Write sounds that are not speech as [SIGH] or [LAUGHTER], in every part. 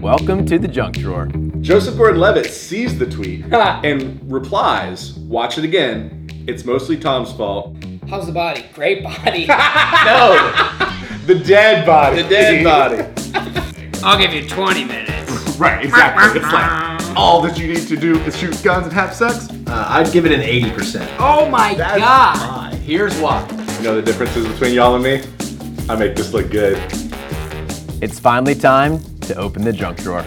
Welcome to the junk drawer. Joseph Gordon-Levitt sees the tweet and replies, "Watch it again. It's mostly Tom's fault. How's the body? Great body. [LAUGHS] No, The dead body. the dead [LAUGHS] body. I'll give you 20 minutes. Right, exactly. It's like all that you need to do is shoot guns and have sex. Uh, I'd give it an 80%. Oh my That's god. Here's why. You know the differences between y'all and me? I make this look good. It's finally time to open the junk drawer.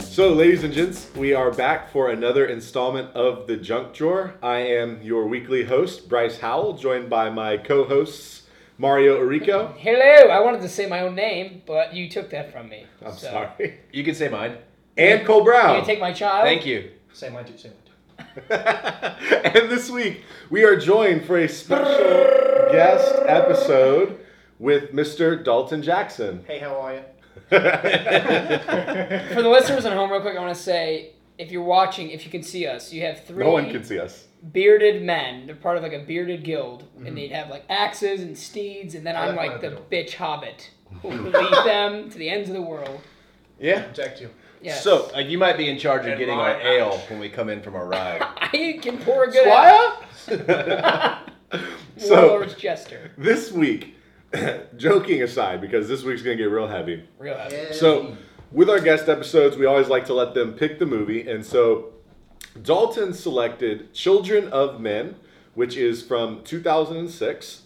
So, ladies and gents, we are back for another installment of the Junk Drawer. I am your weekly host, Bryce Howell, joined by my co-hosts Mario Arico. Hello. I wanted to say my own name, but you took that from me. I'm So, sorry. You can say mine. And Cole Brown. gonna take my child? Thank you. Say mine too, say mine too. [LAUGHS] and this week we are joined for a special guest episode with Mr. Dalton Jackson. Hey, how are you? [LAUGHS] For the listeners at home, real quick, I want to say if you're watching, if you can see us, you have three No one can see us. bearded men. They're part of like a bearded guild, Mm-hmm. and they'd have like axes and steeds, and then I'm like like the my bitch hobbit [LAUGHS] who will lead them to the ends of the world. Yeah. Protect you. Yes. So, like, you might be in charge of And getting my our ale when we come in from our [LAUGHS] ride. I can pour a good ale. Squire? so Warlord's Jester. this week, [COUGHS] joking aside, because this week's gonna get real heavy. Real heavy. So, with our guest episodes, we always like to let them pick the movie, and so Dalton selected Children of Men, which is from 2006.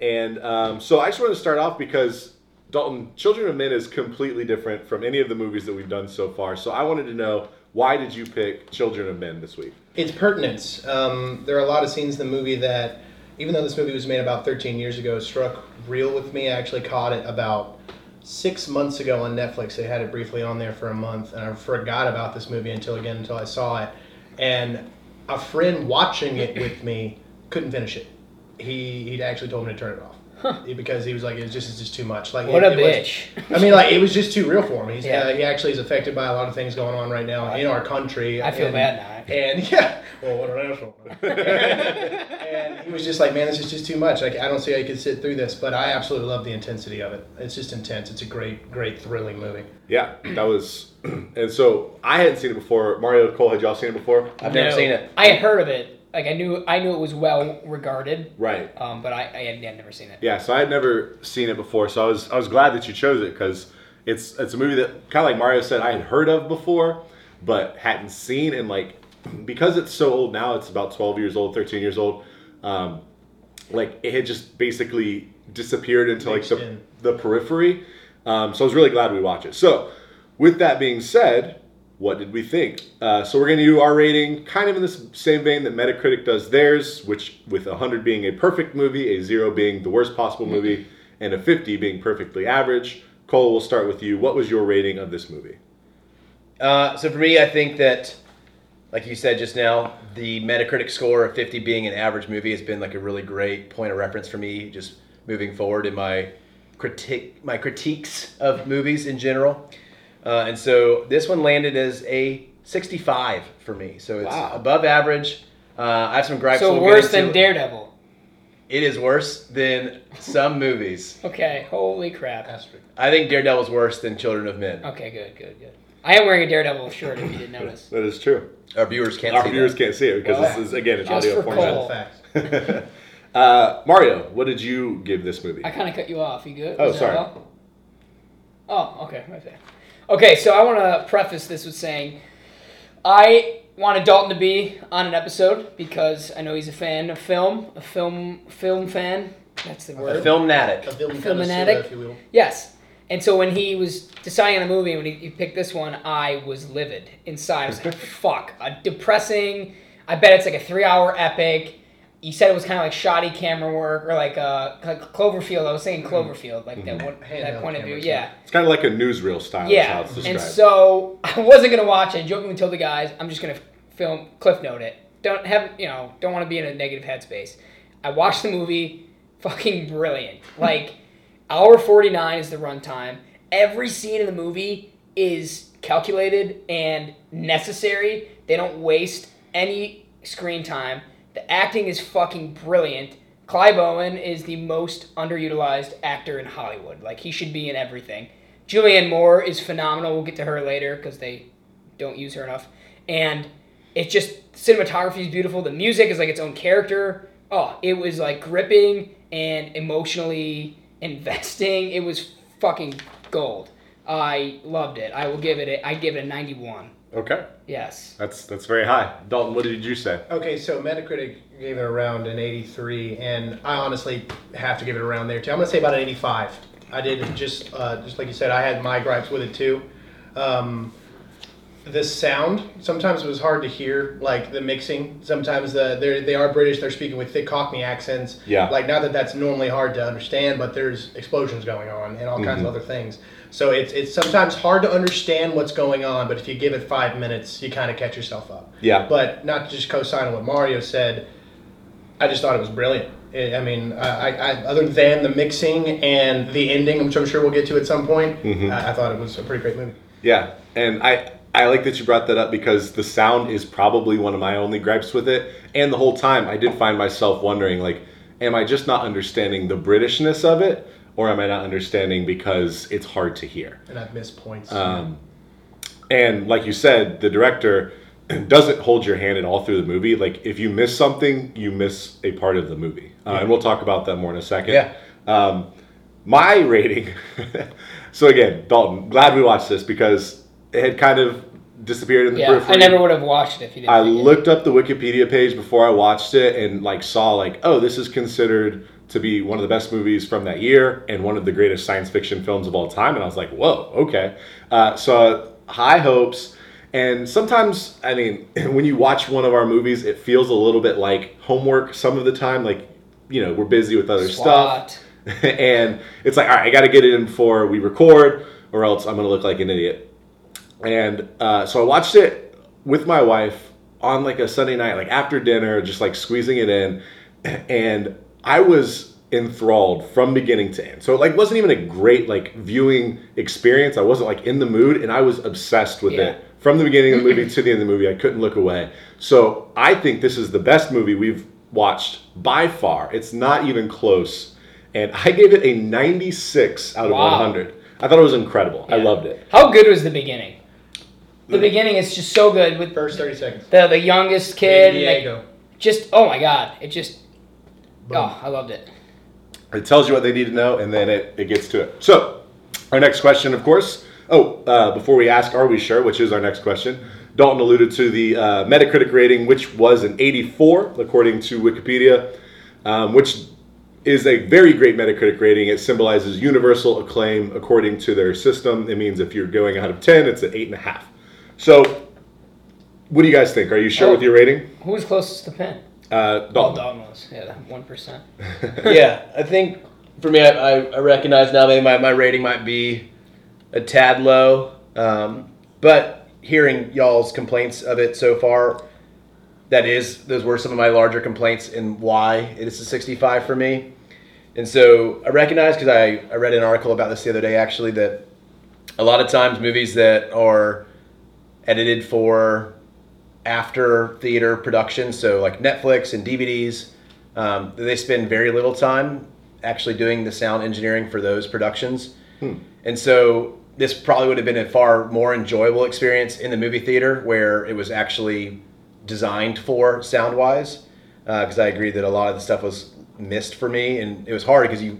And um, so I just want to start off because Dalton, Children of Men is completely different from any of the movies that we've done so far. So I wanted to know why did you pick Children of Men this week? It's pertinence. Um, there are a lot of scenes in the movie that, even though this movie was made about 13 years ago, struck real with me. I actually caught it about six months ago on Netflix. They had it briefly on there for a month, and I forgot about this movie until again until I saw it. And a friend watching it with me couldn't finish it. He he'd actually told me to turn it off. Because he was like, it's just it's just too much. Like What it- a it was- bitch. I mean, like it was just too real for him. He's, Yeah. uh, he actually is affected by a lot of things going on right now in our country. I feel and, bad now. And [LAUGHS] yeah, well, what an asshole. [LAUGHS] and he was just like, man, this is just too much. Like, I don't see how you could sit through this, but I absolutely love the intensity of it. It's just intense. It's a great, great, thrilling movie. Yeah, that was. [CLEARS THROAT] And so I hadn't seen it before. Mario Cole, had y'all seen it before? I've never seen it. I had heard of it. Like I knew, I knew it was well regarded, Right. um, but I, I had, had never seen it. Yeah, so I had never seen it before, so I was I was glad that you chose it because it's it's a movie that kind of like Mario said I had heard of before, but hadn't seen, and like [CLEARS THROAT] because it's so old now, it's about twelve years old, thirteen years old. Um, like it had just basically disappeared into like the, the periphery. Um, so I was really glad we watched it. So with that being said, what did we think? Uh, so we're going to do our rating kind of in the same vein that Metacritic does theirs, which with 100 being a perfect movie, a 0 being the worst possible movie, and a 50 being perfectly average. Cole, we'll start with you. What was your rating of this movie? Uh, so for me, I think that, like you said just now, the Metacritic score of 50 being an average movie has been like a really great point of reference for me, just moving forward in my critique, my critiques of movies in general. Uh, and so this one landed as a 65 for me. So it's Wow. above average. Uh, I have some gripes. So we'll worse into. than Daredevil. It is worse than some movies. Okay, holy crap. I think Daredevil's worse than Children of Men. Okay, good, good, good. I am wearing a Daredevil shirt. If you didn't notice. That is true. Our viewers can't Our see viewers that. can't see it because Well, this is again an just audio for format. Cole. Facts. [LAUGHS] Uh, Mario, what did you give this movie? I kind of cut you off. You good? Oh, Was that sorry. all? Oh, okay, right there. Okay, so I want to preface this with saying I wanted Dalton to be on an episode because I know he's a fan of film, a film film fan. That's the word. A film A natic. film Film connoisseur, fanatic? if you will. Yes. And so when he was deciding on the movie, when he, he picked this one, I was livid inside. I was like, [LAUGHS] fuck. A depressing. I bet it's like a three hour epic. You said it was kind of like shoddy camera work or like, uh, like Cloverfield. I was saying mm-hmm. Cloverfield, like that mm-hmm. one, that point of view. cameras, Yeah. It's kind of like a newsreel style. is how Yeah. it's And described. so [LAUGHS] I wasn't going to watch it. I jokingly told the guys, I'm just going to film, cliff note it. Don't have, you know, don't want to be in a negative headspace. I watched the movie. Fucking brilliant. Like, hour 49 is the runtime. Every scene in the movie is calculated and necessary. They don't waste any screen time. The acting is fucking brilliant. Clive Owen is the most underutilized actor in Hollywood. Like he should be in everything. Julianne Moore is phenomenal. We'll get to her later because they don't use her enough. And it's just cinematography is beautiful. The music is like its own character. Oh, it was like gripping and emotionally investing. It was fucking gold. I loved it. I will give it. A, I give it a ninety-one. Okay, Yes. that's that's very high. Dalton, what did you say? Okay, so Metacritic gave it around an 83, and I honestly have to give it around there too. I'm gonna say about an 85. I did just uh, just like you said. I had my gripes with it too. Um, the sound sometimes it was hard to hear, like the mixing. Sometimes the they they are British. They're speaking with thick Cockney accents. Yeah. Like not that that's normally hard to understand, but there's explosions going on and all kinds of mm-hmm. other things. So it's it's sometimes hard to understand what's going on, but if you give it five minutes, you kind of catch yourself up. Yeah. But not to just co-sign what Mario said, I just thought it was brilliant. I I mean, I, I, other than the mixing and the ending, which I'm sure we'll get to at some point, mm-hmm. I, I thought it was a pretty great movie. Yeah, and I I like that you brought that up because the sound is probably one of my only gripes with it. And the whole time I did find myself wondering like am I just not understanding the Britishness of it or am I not understanding because it's hard to hear? And I've missed points. Um, and like you said, the director [CLEARS THROAT] doesn't hold your hand at all through the movie. Like if you miss something, you miss a part of the movie, uh, and we'll talk about that more in a second. Yeah. Um, my [LAUGHS] rating. [LAUGHS] so again, Dalton, glad we watched this because it had kind of disappeared in the Yeah. periphery. I never would have watched it if you didn't. I like it. looked up the Wikipedia page before I watched it and like saw like, oh, this is considered to be one of the best movies from that year and one of the greatest science fiction films of all time. And I was like, whoa, okay. Uh, so high hopes. And sometimes, I mean, [LAUGHS] when you watch one of our movies, it feels a little bit like homework some of the time. Like, you know, we're busy with other stuff [LAUGHS] and it's like, all right, I got to get it in before we record, or else I'm gonna look like an idiot. And uh, so I watched it with my wife on like a Sunday night, like after dinner, just like squeezing it in, [CLEARS THROAT] and I was enthralled from beginning to end. So it like wasn't even a great like viewing experience. I wasn't like in the mood, and I was obsessed with Yeah. it from the beginning of the movie [CLEARS THROAT] to the end of the movie. I couldn't look away. So I think this is the best movie we've watched by far. It's not even close. And I gave it a 96 out of Wow. 100. I thought it was incredible. I loved it. How good was the beginning? The beginning is just so good with First 30 seconds. the the youngest kid. and, like, Diego. just oh my god, it just Boom. oh I loved it. It tells you what they need to know, and then it, it gets to it. So, our next question, of course. Oh, uh, before we ask, are we sure? Which is our next question. Dalton alluded to the uh, Metacritic rating, which was an 84, according to Wikipedia, um, which is a very great Metacritic rating. It symbolizes universal acclaim according to their system. It means if you're going out of 10, it's an 8.5. So, what do you guys think? Are you sure Oh. with your rating? Who was closest to Penn? Uh, Dalton. Dalton was. Yeah, that one percent. [LAUGHS] yeah, I think for me, I, I, I recognize now maybe my, my rating might be a tad low. Um, but hearing y'all's complaints of it so far, that is, those were some of my larger complaints and why it is a 65 for me. And so I recognize because I, I read an article about this the other day actually that a lot of times movies that are edited for after theater production, so like Netflix and DVDs, um, they spend very little time actually doing the sound engineering for those productions. And so this probably would have been a far more enjoyable experience in the movie theater where it was actually designed for sound wise. Because I agree that a lot of the stuff was missed for me, and it was hard because you,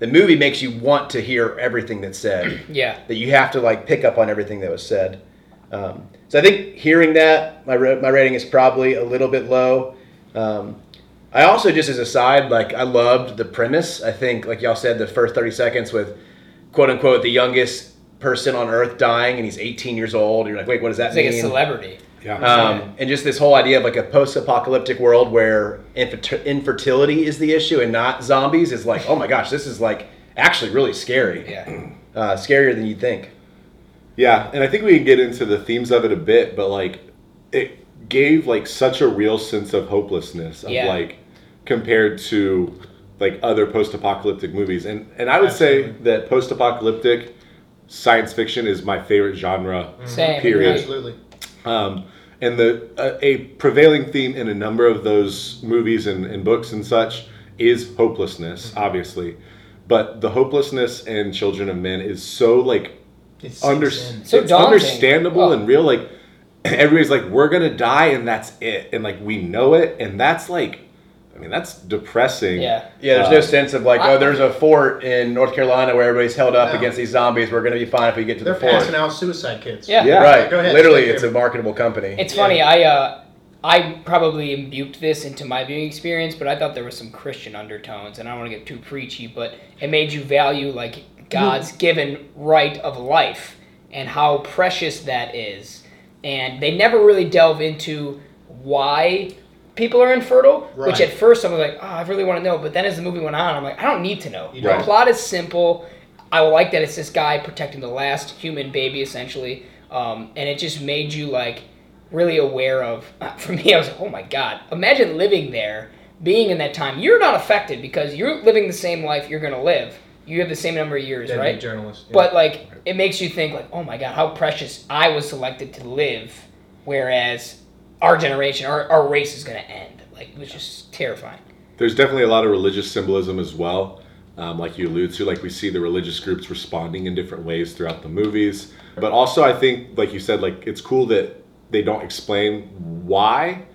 the movie makes you want to hear everything that's said [CLEARS THROAT] Yeah. that you have to like pick up on everything that was said. Um, so I think hearing that, my my rating is probably a little bit low. Um, I also just as a side, like I loved the premise. I think, like y'all said, the first thirty seconds with quote unquote the youngest person on Earth dying, and he's 18 years old. You're like, wait, what does that It's like mean? a celebrity. Yeah. Um, and just this whole idea of like a post-apocalyptic world where infer- infertility is the issue and not zombies is like, oh my gosh, this is like actually really scary. Yeah. Uh, scarier than you'd think. Yeah, and I think we can get into the themes of it a bit, but like it gave like such a real sense of hopelessness of Yeah. like compared to like other post-apocalyptic movies. And and I would say that post-apocalyptic science fiction is my favorite genre. Same. Period. Absolutely. Um, and the uh, a prevailing theme in a number of those movies and, and books and such is hopelessness, obviously. But the hopelessness in Children of Men is so like It sinks under- in. So it's understandable Oh. and real. Like [CLEARS THROAT] everybody's like, we're gonna die, and that's it, and like we know it, and that's like, I mean, that's depressing. Yeah. Yeah, there's Uh, no sense of like, I- oh, there's a fort in North Carolina where everybody's held up No. against these zombies. We're gonna be fine if we get to They're the fort. passing out suicide kits. Yeah. Yeah. Right. Go ahead, Literally, take it's a marketable company. It's Yeah. funny. I uh, I probably imbued this into my viewing experience, but I thought there was some Christian undertones, and I don't want to get too preachy, but it made you value like God's given right of life and how precious that is. And they never really delve into why people are infertile, which at first I was like, oh, I really want to know. But then as the movie went on, I'm like, I don't need to know. The plot is simple. I like that it's this guy protecting the last human baby, essentially. Um, and it just made you like really aware of. [LAUGHS] For me, I was like, oh my god! Imagine living there, being in that time. You're not affected because you're living the same life you're gonna live. You have the same number of years, Deadbeat right? journalist. yeah. But like, it makes you think like, oh my god, how precious I was selected to live, whereas our generation, our, our race is gonna end. Like, it was just terrifying. There's definitely a lot of religious symbolism as well. Um, like you allude to, like we see the religious groups responding in different ways throughout the movies. But also, I think, like you said, like it's cool that they don't explain why,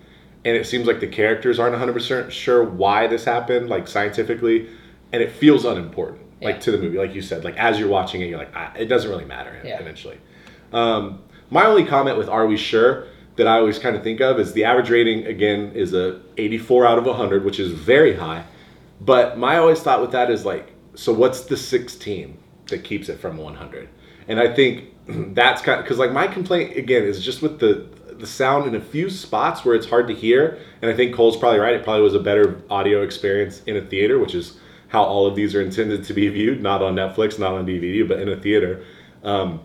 and it seems like the characters aren't 100% sure why this happened, like scientifically, and it feels unimportant, like Yeah. to the movie, like you said, like as you're watching it, you're like, ah, it doesn't really matter Yeah. eventually. Um, my only comment with "Are we sure?" that I always kind of think of is the average rating again is a 84 out of 100, which is very high. But my always thought with that is like, so what's the 16 that keeps it from 100? And I think [CLEARS THROAT] that's kind of because like my complaint again is just with the the sound in a few spots where it's hard to hear. And I think Cole's probably right. It probably was a better audio experience in a theater, which is how all of these are intended to be viewed, not on Netflix, not on DVD, but in a theater. Um,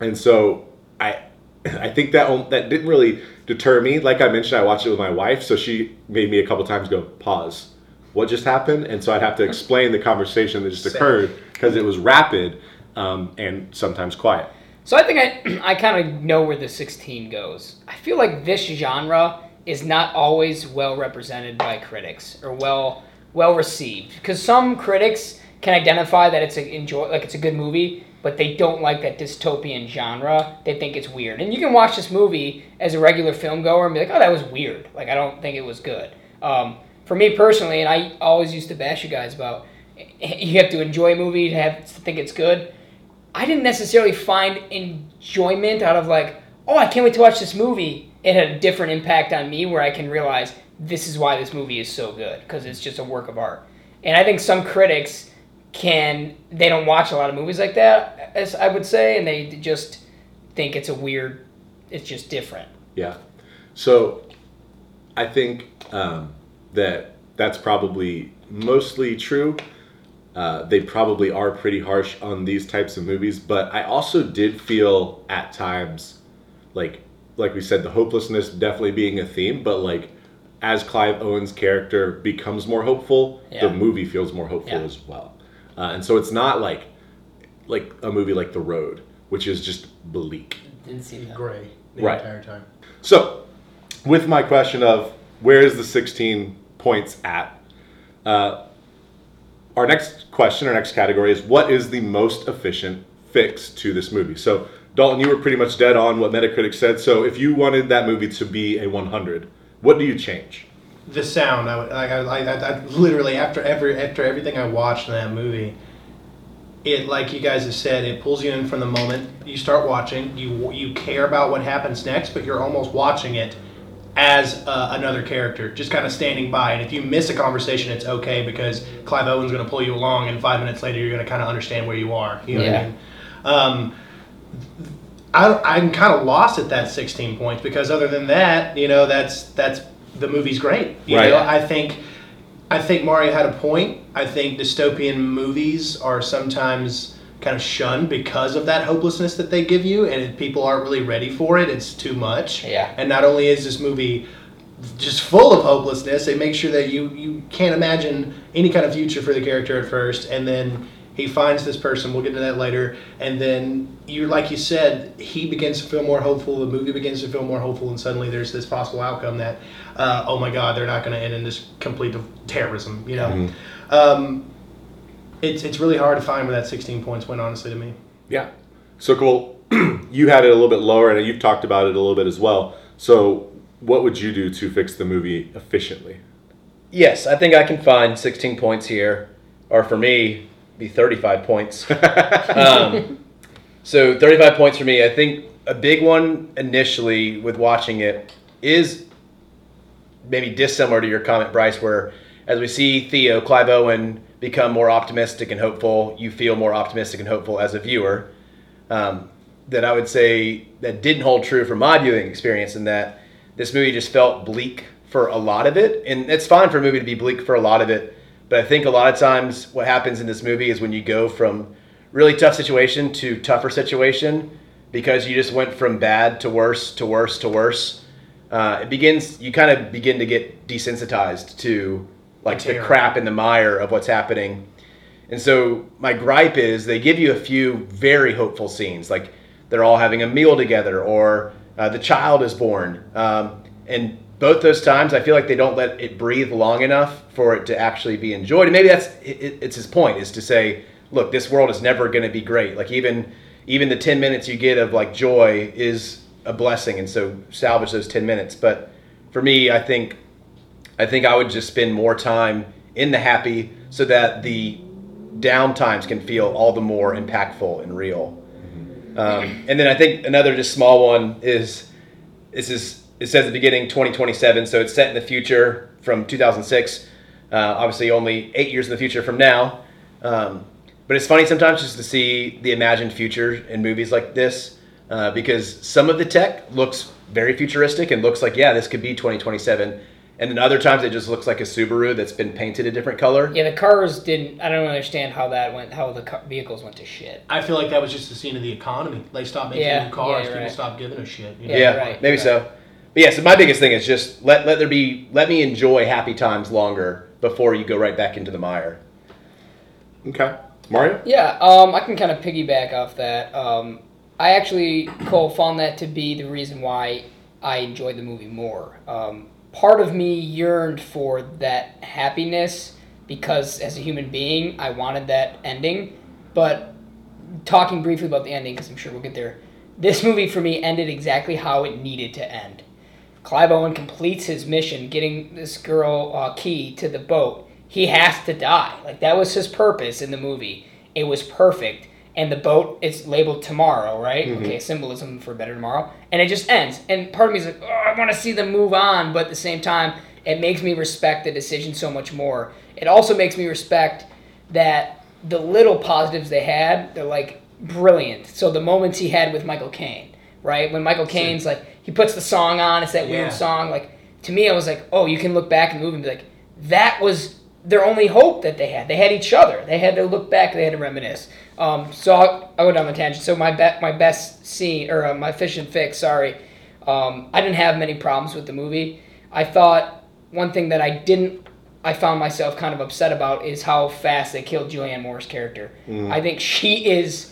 and so I I think that that didn't really deter me. Like I mentioned, I watched it with my wife, so she made me a couple times go pause. What just happened? And so I'd have to explain the conversation that just occurred because it was rapid um, and sometimes quiet. So I think I, [CLEARS THROAT] I kind of know where the 16 goes. I feel like this genre is not always well represented by critics or well well received because some critics can identify that it's a enjoy like it's a good movie, but they don't like that dystopian genre. They think it's weird, and you can watch this movie as a regular film goer and be like, "Oh, that was weird." Like I don't think it was good. Um, for me personally, and I always used to bash you guys about [LAUGHS] you have to enjoy a movie to have to think it's good. I didn't necessarily find enjoyment out of like, oh, I can't wait to watch this movie. It had a different impact on me where I can realize this is why this movie is so good because it's just a work of art. And I think some critics can they don't watch a lot of movies like that, as I would say, and they just think it's a weird, it's just different. Yeah. So I think um, that that's probably mostly true. Uh, they probably are pretty harsh on these types of movies, but I also did feel at times like like we said the hopelessness definitely being a theme, but like as Clive Owen's character becomes more hopeful, Yeah. the movie feels more hopeful Yeah. as well. Uh, and so it's not like like a movie like The Road, which is just bleak. Didn't see that. Gray the Right. entire time. So, with my question of where is the 16 points at, uh, our next question, our next category is what is the most efficient fix to this movie? So, Dalton, you were pretty much dead on what Metacritic said. So, if you wanted that movie to be a 100, what do you change? The sound, I I, I, I, I literally after every after everything I watched in that movie, it like you guys have said, it pulls you in from the moment you start watching. You you care about what happens next, but you're almost watching it as uh, another character, just kind of standing by. And if you miss a conversation, it's okay because Clive Owen's going to pull you along, and five minutes later, you're going to kind of understand where you are. You know what Yeah. I mean? Um, I, I'm kind of lost at that 16 points because other than that, you know, that's that's the movie's great. You Right. know, I think I think Mario had a point. I think dystopian movies are sometimes kind of shunned because of that hopelessness that they give you, and if people aren't really ready for it. It's too much. Yeah. And not only is this movie just full of hopelessness, they make sure that you you can't imagine any kind of future for the character at first, and then he finds this person. We'll get into that later, and then you, like you said, he begins to feel more hopeful. The movie begins to feel more hopeful, and suddenly there's this possible outcome that, uh, oh my God, they're not going to end in this complete terrorism. You know, um, it's it's really hard to find where that 16 points went. Honestly, to me. Yeah. So cool. [CLEARS THROAT] you had it a little bit lower, and you've talked about it a little bit as well. So, what would you do to fix the movie efficiently? Yes, I think I can find 16 points here, or for me, be 35 points. [LAUGHS] um, so 35 points for me. I think a big one initially with watching it is maybe dissimilar to your comment, Bryce, where as we see Theo, Clive Owen, become more optimistic and hopeful, you feel more optimistic and hopeful as a viewer. Um, that I would say that didn't hold true for my viewing experience, in that this movie just felt bleak for a lot of it, and it's fine for a movie to be bleak for a lot of it. But I think a lot of times what happens in this movie is when you go from really tough situation to tougher situation because you just went from bad to worse to worse to worse. Uh, it begins. You kind of begin to get desensitized to like the crap in the mire of what's happening. And so my gripe is they give you a few very hopeful scenes, like they're all having a meal together, or uh, the child is born. Um, and both those times, I feel like they don't let it breathe long enough for it to actually be enjoyed. And maybe that's it, it- it's his point is to say, look, this world is never going to be great. Like even even the ten minutes you get of like joy is a blessing, and so salvage those ten minutes. But for me, I think I think I would just spend more time in the happy so that the down times can feel all the more impactful and real. Um, and then I think another just small one is this is it says at the beginning 2027, so it's set in the future from 2006. Uh, obviously, only eight years in the future from now. Um, but it's funny sometimes just to see the imagined future in movies like this uh, because some of the tech looks very futuristic and looks like yeah this could be 2027 and then other times it just looks like a subaru that's been painted a different color Yeah, the cars didn't. I don't understand how that went. How the ca- vehicles went to shit. I feel like that was just the scene of the economy. They stopped making Yeah, new cars. yeah, you're People right. stopped giving a shit. you know? Yeah, yeah, right, maybe right. so but yeah so my biggest thing is just let, let there be let me enjoy happy times longer before you go right back into the mire Okay, Mario. Yeah, um, I can kind of piggyback off that. Um, I actually, Cole, found that to be the reason why I enjoyed the movie more. Um, part of me yearned for that happiness because, as a human being, I wanted that ending. But talking briefly about the ending, because I'm sure we'll get there, this movie for me ended exactly how it needed to end. Clive Owen completes his mission, getting this girl uh, Kee to the boat. He has to die. Like that was his purpose in the movie. It was perfect. And the boat is labeled tomorrow, right? Okay, symbolism for better tomorrow. And it just ends. And part of me is like, oh, I want to see them move on, but at the same time, it makes me respect the decision so much more. It also makes me respect that the little positives they had, they're like brilliant. So the moments he had with Michael Caine, right? When Michael Caine's like he puts the song on, it's that Yeah. weird song. Like to me, I was like, oh, you can look back in the movie and be like, that was their only hope that they had. They had each other. They had to look back. They had to reminisce. Um, so I'll, I'll go down the tangent. So my be- my best scene or uh, my fish and fix. Sorry, um, I didn't have many problems with the movie. I thought one thing that I didn't. I found myself kind of upset about is how fast they killed Julianne Moore's character. I think she is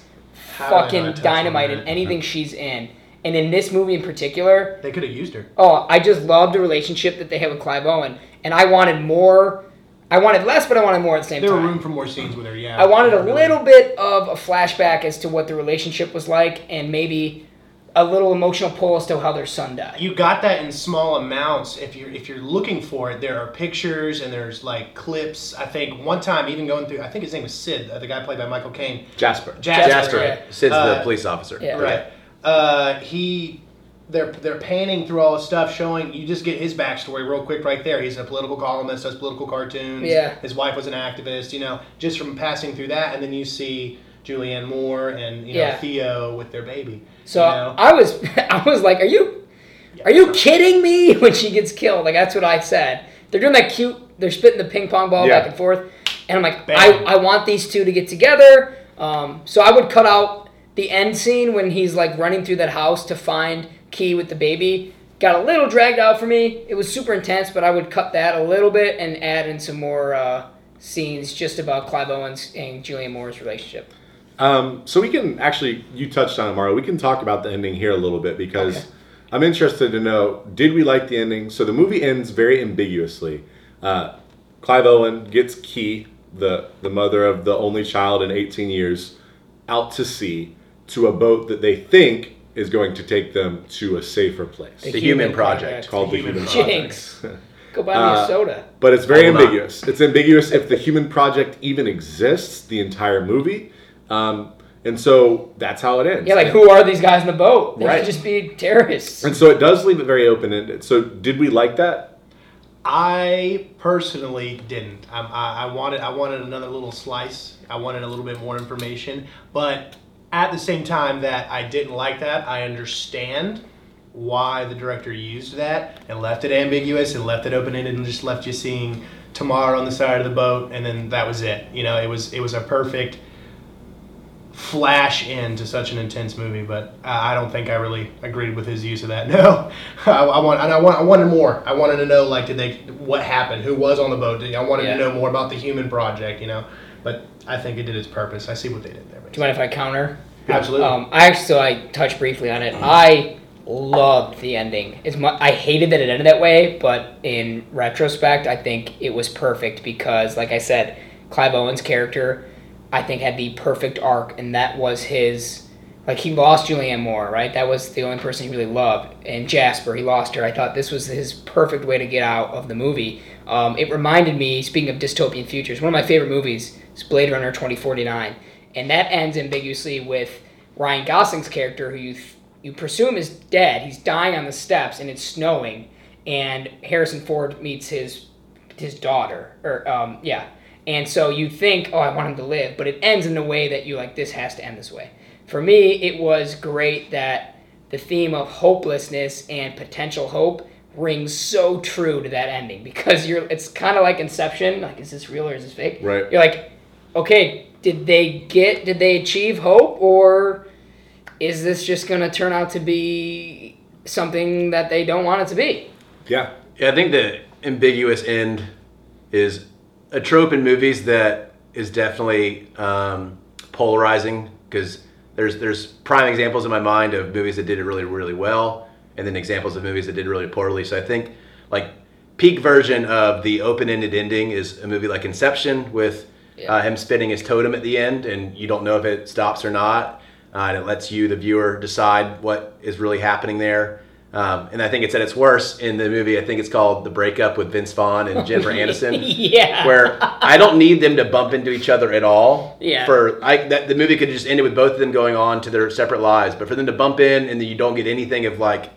How fucking not touch on dynamite in anything she's in. And in this movie in particular, They could have used her. oh, I just love the relationship that they have with Clive Owen. And I wanted more. I wanted less, but I wanted more at the same time. There were room for more scenes with her. Yeah. I wanted a Really. little bit of a flashback as to what the relationship was like, and maybe a little emotional pull as to how their son died. You got that in small amounts. If you're if you're looking for it, there are pictures and there's like clips. I think one time even going through. I think his name was Syd, uh, the guy played by Michael Caine. Jasper. Jasper, Jasper, yeah. Syd's the Uh, police officer Yeah. Right. Uh, he, they're they're panning through all the stuff, showing you just get his backstory real quick right there. He's a political columnist, does political cartoons. Yeah. His wife was an activist. You know, just from passing through that, and then you see Julianne Moore and you know Yeah. Theo with their baby. So you know? I was, [LAUGHS] I was like, "Are you, are you kidding me?" [LAUGHS] When she gets killed, like that's what I said. They're doing that cute. They're spitting the ping pong ball Yeah. back and forth, and I'm like, Bang. I, I want these two to get together. Um, so I would cut out the end scene when he's like running through that house to find Kee with the baby. Got a little dragged out for me. It was super intense, but I would cut that a little bit and add in some more uh, scenes just about Clive Owens and Julianne Moore's relationship. Um, so we can actually, you touched on it, Mario. We can talk about the ending here a little bit because Okay. I'm interested to know: Did we like the ending? So the movie ends very ambiguously. Uh, Clive Owen gets Kee, the the mother of the only child in 18 years, out to sea, to a boat that they think is going to take them to a safer place. The Human Project. called the Human Human Jinx. Project. Go buy me Uh, a soda. But it's very I will not. ambiguous. It's ambiguous if the Human Project even exists, the entire movie. Um, and so that's how it ends. Yeah, like who are these guys in the boat? They Right. could just be terrorists. And so it does leave it very open ended. So did we like that? I personally didn't. I, I wanted I wanted another little slice. I wanted a little bit more information. But at the same time that I didn't like that, I understand why the director used that and left it ambiguous and left it open ended and just left you seeing Tomorrow on the side of the boat and then that was it. You know, it was it was a perfect flash into such an intense movie, but I don't think I really agreed with his use of that. [LAUGHS] No, I, I want, and I want, I wanted more. I wanted to know, like, did they, what happened? Who was on the boat? I wanted Yeah. to know more about the human project, you know. But I think it did its purpose. I see what they did there. Do you mind if I counter? Absolutely. Um, I actually, so I touched briefly on it. I loved the ending. It's mu- I hated that it ended that way, but in retrospect, I think it was perfect because, like I said, Clive Owen's character, I think, had the perfect arc, and that was his. Like he lost Julianne Moore, right? That was the only person he really loved. And Jasper, he lost her. I thought this was his perfect way to get out of the movie. Um, it reminded me, speaking of dystopian futures, one of my favorite movies is Blade Runner 2049, and that ends ambiguously with Ryan Gosling's character, who you th- you presume is dead. He's dying on the steps, and it's snowing. And Harrison Ford meets his his daughter, or um, yeah. And so you think, oh, I want him to live, but it ends in a way that you like. This has to end this way. For me, it was great that the theme of hopelessness and potential hope rings so true to that ending because you're. It's kind of like Inception. Like, is this real or is this fake? Right. You're like, okay, did they get? Did they achieve hope, or is this just gonna turn out to be something that they don't want it to be? Yeah. Yeah, I think the ambiguous end is a trope in movies that is definitely um, polarizing because there's there's prime examples in my mind of movies that did it really really well, and then examples of movies that did really poorly. So I think like peak version of the open-ended ending is a movie like Inception with Yeah. uh, him spinning his totem at the end, and you don't know if it stops or not, uh, and it lets you, the viewer, decide what is really happening there. Um, and I think it's at its worst in the movie. I think it's called The Breakup with Vince Vaughn and Jennifer [LAUGHS] Aniston, yeah. where I don't need them to bump into each other at all. Yeah. For I, that the movie could just ended with both of them going on to their separate lives, but for them to bump in and then you don't get anything of like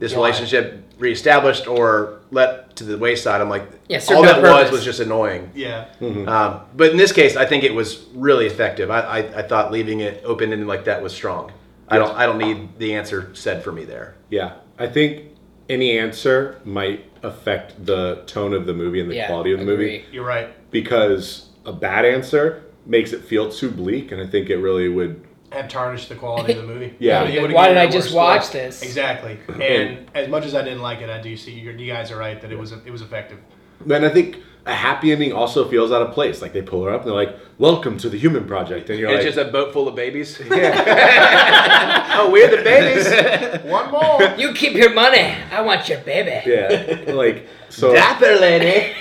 this Why? relationship reestablished or let to the wayside. I'm like, Yeah, all that was purpose. was just annoying. yeah. Um, but in this case, I think it was really effective. I, I, I thought leaving it open ended like that was strong. I don't I don't need the answer said for me there. Yeah. I think any answer might affect the tone of the movie and the Yeah, quality of the movie. You're right. because a bad answer makes it feel too bleak, and I think it really would. Have tarnished the quality of the movie. [LAUGHS] Yeah. It Why did I just watch score. this? Exactly. And as much as I didn't like it, I do see you, you guys are right that it was it was effective. And I think a happy ending also feels out of place. Like they pull her up and they're like, "Welcome to the Human Project," and you're And like, it's just a boat full of babies. [LAUGHS] [LAUGHS] oh, we're the babies. One more. You keep your money. I want your baby. "Yeah," like so. Dapper lady.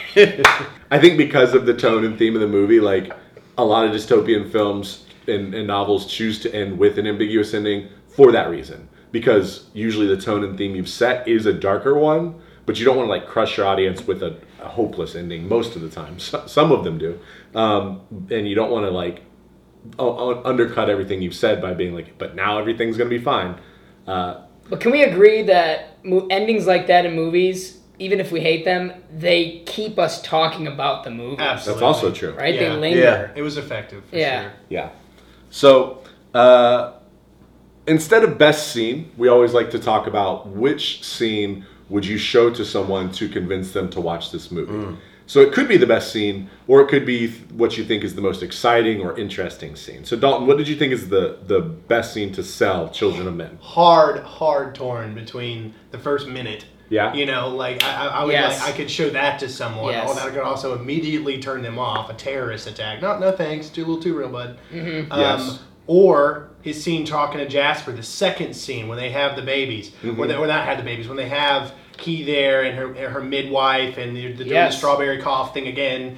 I think because of the tone and theme of the movie, like a lot of dystopian films and, and novels choose to end with an ambiguous ending for that reason. Because usually the tone and theme you've set is a darker one, but you don't want to like crush your audience with a, a hopeless ending most of the time. [LAUGHS] So, some of them do, um, and you don't want to like u- u- undercut everything you've said by being like, but now everything's gonna be fine. Uh, But can we agree that mo- endings like that in movies, even if we hate them, they keep us talking about the movie, Absolutely. that's also true. right? Yeah. They linger. Yeah. It was effective. For Yeah. Sure. Yeah. So, uh, instead of best scene, we always like to talk about which scene would you show to someone to convince them to watch this movie. So it could be the best scene, or it could be what you think is the most exciting or interesting scene. So Dalton, what did you think is the the best scene to sell Children of Men? hard, hard torn between the first minute. Yeah. You know, like I, I, I would Yes. like I could show that to someone. Yes. Oh, that could also immediately turn them off. A terrorist attack. No, no thanks. Too little, too real, bud. Mm-hmm. Um, Yes. Or his scene talking to Jasper, the second scene when they have the babies, Mm-hmm. when they, or not had the babies, when they have Kee there and her her midwife and they're, they're doing the strawberry cough thing again,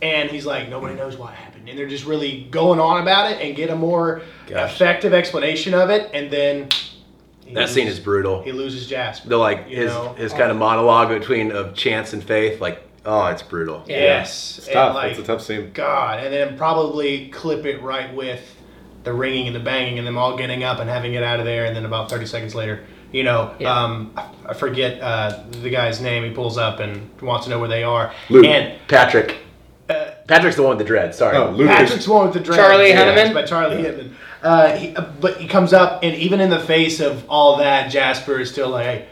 and he's like, nobody knows what happened. and they're just really going on about it and get a more Gosh. effective explanation of it, and then he That scene is brutal. He loses Jasper. The like his know? his kind of monologue between of chance and faith, like oh, it's brutal. Yeah. Yes, It's and, tough. like, it's a tough scene. God, and then probably clip it right with the ringing and the banging and them all getting up and having it out of there, and then about 30 seconds later, you know, Yeah. um, I, I forget uh, the guy's name. He pulls up and wants to know where they are. Luke. And Patric. Uh, Patric's the one with the dread. Sorry. Oh, Luke Patric's the one with the dread. Charlie yeah, Hunnam? it's by Charlie Hunnam. Uh, he, uh, but he comes up, and even in the face of all that, Jasper is still like, "Hey,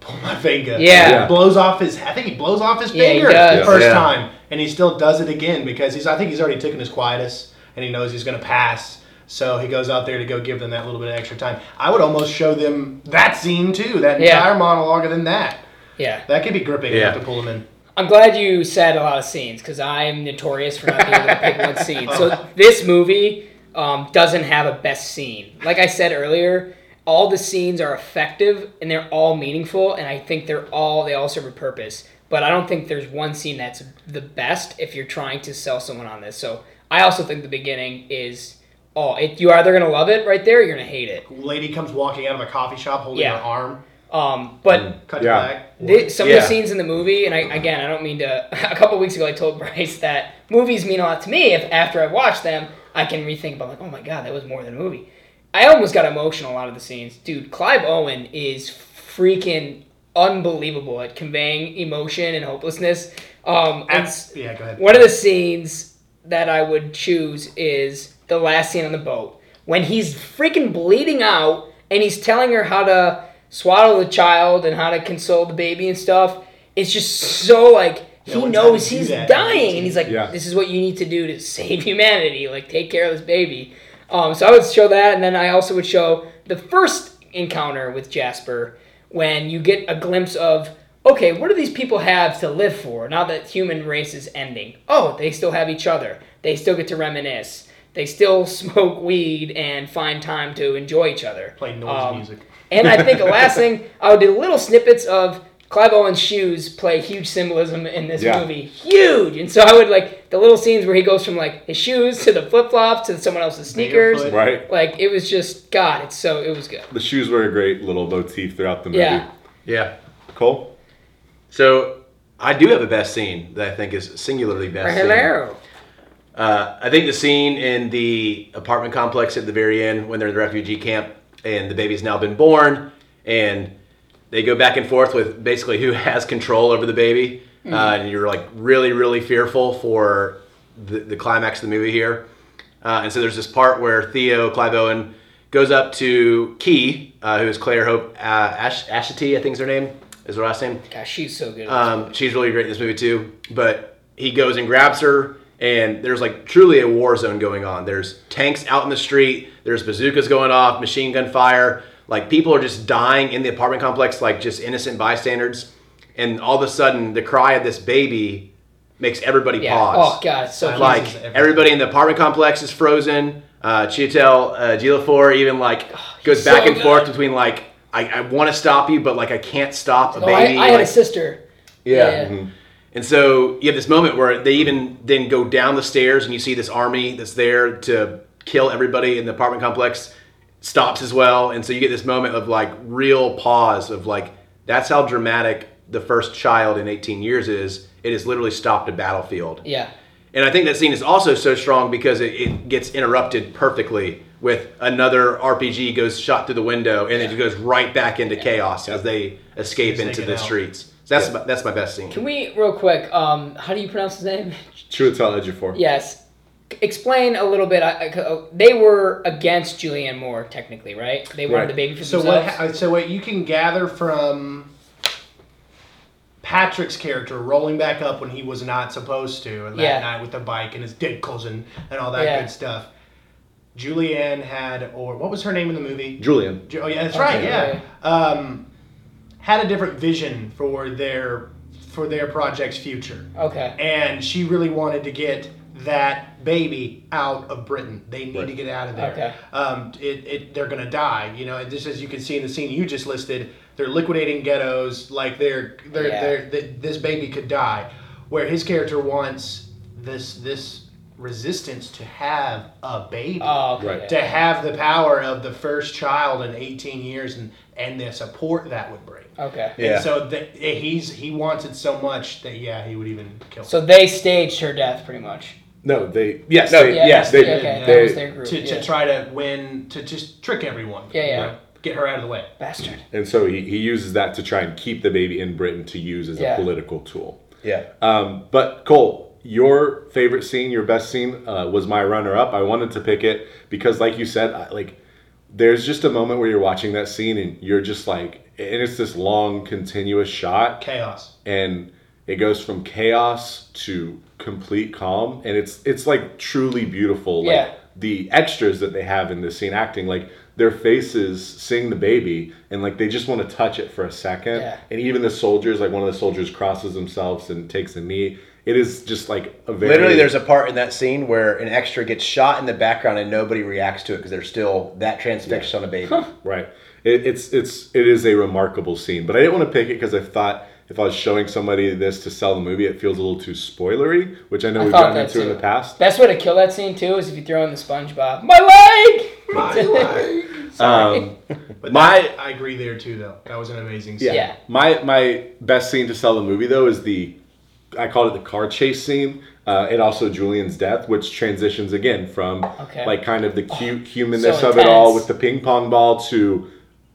pull my finger." Yeah. Yeah. blows off his. I think he blows off his Yeah, finger the first Yeah. time, and he still does it again because he's. I think he's already taken his quietus, and he knows he's going to pass. So he goes out there to go give them that little bit of extra time. I would almost show them that scene too, that Yeah. entire monologue, and then that. Yeah. That could be gripping Yeah. enough to pull them in. I'm glad you said a lot of scenes because I'm notorious for not being able to pick one scene. [LAUGHS] So this movie um, doesn't have a best scene. Like I said earlier, all the scenes are effective and they're all meaningful, and I think they're all they all serve a purpose. But I don't think there's one scene that's the best if you're trying to sell someone on this. So I also think the beginning is oh, you're either gonna love it right there, or you're gonna hate it. Lady comes walking out of a coffee shop holding Yeah. her arm. Um, but Cut Yeah. to black. Th- some of the scenes in the movie, and I, again, I don't mean to. [LAUGHS] A couple weeks ago, I told Bryce that movies mean a lot to me. If after I've watched them, I can rethink about like, oh my god, that was more than a movie. I almost got emotional a lot of the scenes, dude. Clive Owen is freaking unbelievable at conveying emotion and hopelessness. Um, and yeah, go ahead. one of the scenes that I would choose is the last scene on the boat when he's freaking bleeding out and he's telling her how to swaddle the child and how to console the baby and stuff. It's just so like Yeah, he knows he's that, dying and he's like, Yeah. "This is what you need to do to [LAUGHS] save humanity. Like, take care of this baby." Um, so I would show that, and then I also would show the first encounter with Jasper when you get a glimpse of okay, what do these people have to live for now that human race is ending? Oh, they still have each other. They still get to reminisce. They still [LAUGHS] smoke weed and find time to enjoy each other. Play noise Um, music. And I think the last [LAUGHS] thing I would do little snippets of Clive Owen's shoes play huge symbolism in this Yeah. movie, huge. And so I would like the little scenes where he goes from like his shoes to the flip flops to someone else's sneakers. Right. Like it was just God. It's so it was good. The shoes were a great little motif throughout the movie. Yeah. Yeah. Cole? So I do have a best scene that I think is singularly best. Hello. Uh, I think the scene in the apartment complex at the very end when they're in the refugee camp and the baby's now been born and they go back and forth with basically who [LAUGHS] has control over the baby. Uh, and you're like really, really fearful for the, the climax of the movie here. Uh, and so there's this part where Theo, Clive Owen, goes up to Kee, uh, who is Clare Hope uh, Ash- Ashitey, I think is her name, is her last name. Gosh, she's so good. Um, she's really great in this movie too. But he goes and grabs her, and there's like truly a war zone going on. There's tanks out in the street. There's bazookas going off, machine gun fire. Like people are just dying in the apartment complex, like just innocent bystanders. And all of a sudden, the cry of this baby makes everybody yeah. pause. Oh God, it's so like everybody in the apartment complex is frozen. Uh, Chiwetel uh, Ejiofor even like goes so back and good. forth between like I, I want to stop you, but like I can't stop a Oh, I, baby. I had a sister. yeah. And so you have this moment where they even then go down the stairs and you see this army that's there to kill everybody in the apartment complex stops as well. And so you get this moment of like real pause of like, that's how dramatic the first child in 18 years is. It has literally stopped a battlefield. Yeah. And I think that scene is also so strong because it, it gets interrupted perfectly with another RPG goes shot through the window and it goes right back into chaos as they escape As into get the out. streets. So that's my, that's my best scene. Can we real quick? Um, how do you pronounce his name? Chiwetel Ejiofor. Yes. C- Explain a little bit. I, I- uh, they were against Julianne Moore, technically, right? They wanted Right. the baby for So what? themselves. ha- So what you can gather from Patric's character rolling back up when he was not supposed to that Yeah. night with the bike and his dead cousin and all that Yeah. good stuff. Julianne had, or what was her name in the movie? Julian. Ju- Oh yeah, that's Okay, right. Yeah, okay. um, had a different vision for their for their project's future, okay. and she really wanted to get that baby out of Britain. They need to get out of there. Okay. Um, it, it, they're gonna die. You know, just as you can see in the scene you just listed, they're liquidating ghettos. Like they're they're, Yeah. they're th this baby could die. Where his character wants this this resistance to have a baby. Oh, okay. Right. to have the power of the first child in 18 years and, and the support that would bring. Okay. Yeah. And so the, he's he wants it so much that yeah he would even kill. So they staged her death pretty much. No, they yes, No, they, Yeah, yes, they, yeah, okay, they- was their group. to, yeah. to try to win to just trick everyone. Yeah, you yeah. know, get her out of the way. Bastard. and so he, he uses that to try and keep the baby in Britain to use as Yeah. a political tool. Yeah. Um, but Cole, your favorite scene, your best scene, uh, was my runner-up. I wanted to pick it because, like you said, I, like there's just a moment where you're watching that scene and you're just like, and it's this long, continuous shot, Chaos. and it goes from chaos to complete calm, and it's it's like truly beautiful. Like Yeah. the extras that they have in this scene, acting like their faces seeing the baby, and like they just want to touch it for a second. Yeah. And even the soldiers, like one of the soldiers crosses themselves and takes a knee. It is just like a very Literally, there's a part in that scene where an extra gets shot in the background and nobody reacts to it because they're still that transfixed on a baby. [LAUGHS] Right. It, it's it's it is a remarkable scene, but I didn't want to pick it because I thought if I was showing somebody this to sell the movie, it feels a little too spoilery, which I know I we've thought gotten that too. in the past. Best way to kill that scene too is if you throw in the SpongeBob. My leg. [LAUGHS] [LAUGHS] Um, [LAUGHS] But My- that- I agree there too though. That was an amazing scene. yeah. Yeah. My my best scene to sell the movie though is the I called it the car chase scene. Uh, and also Julian's death, which transitions again from Okay. like kind of the cute humanness so of it all with the ping pong ball to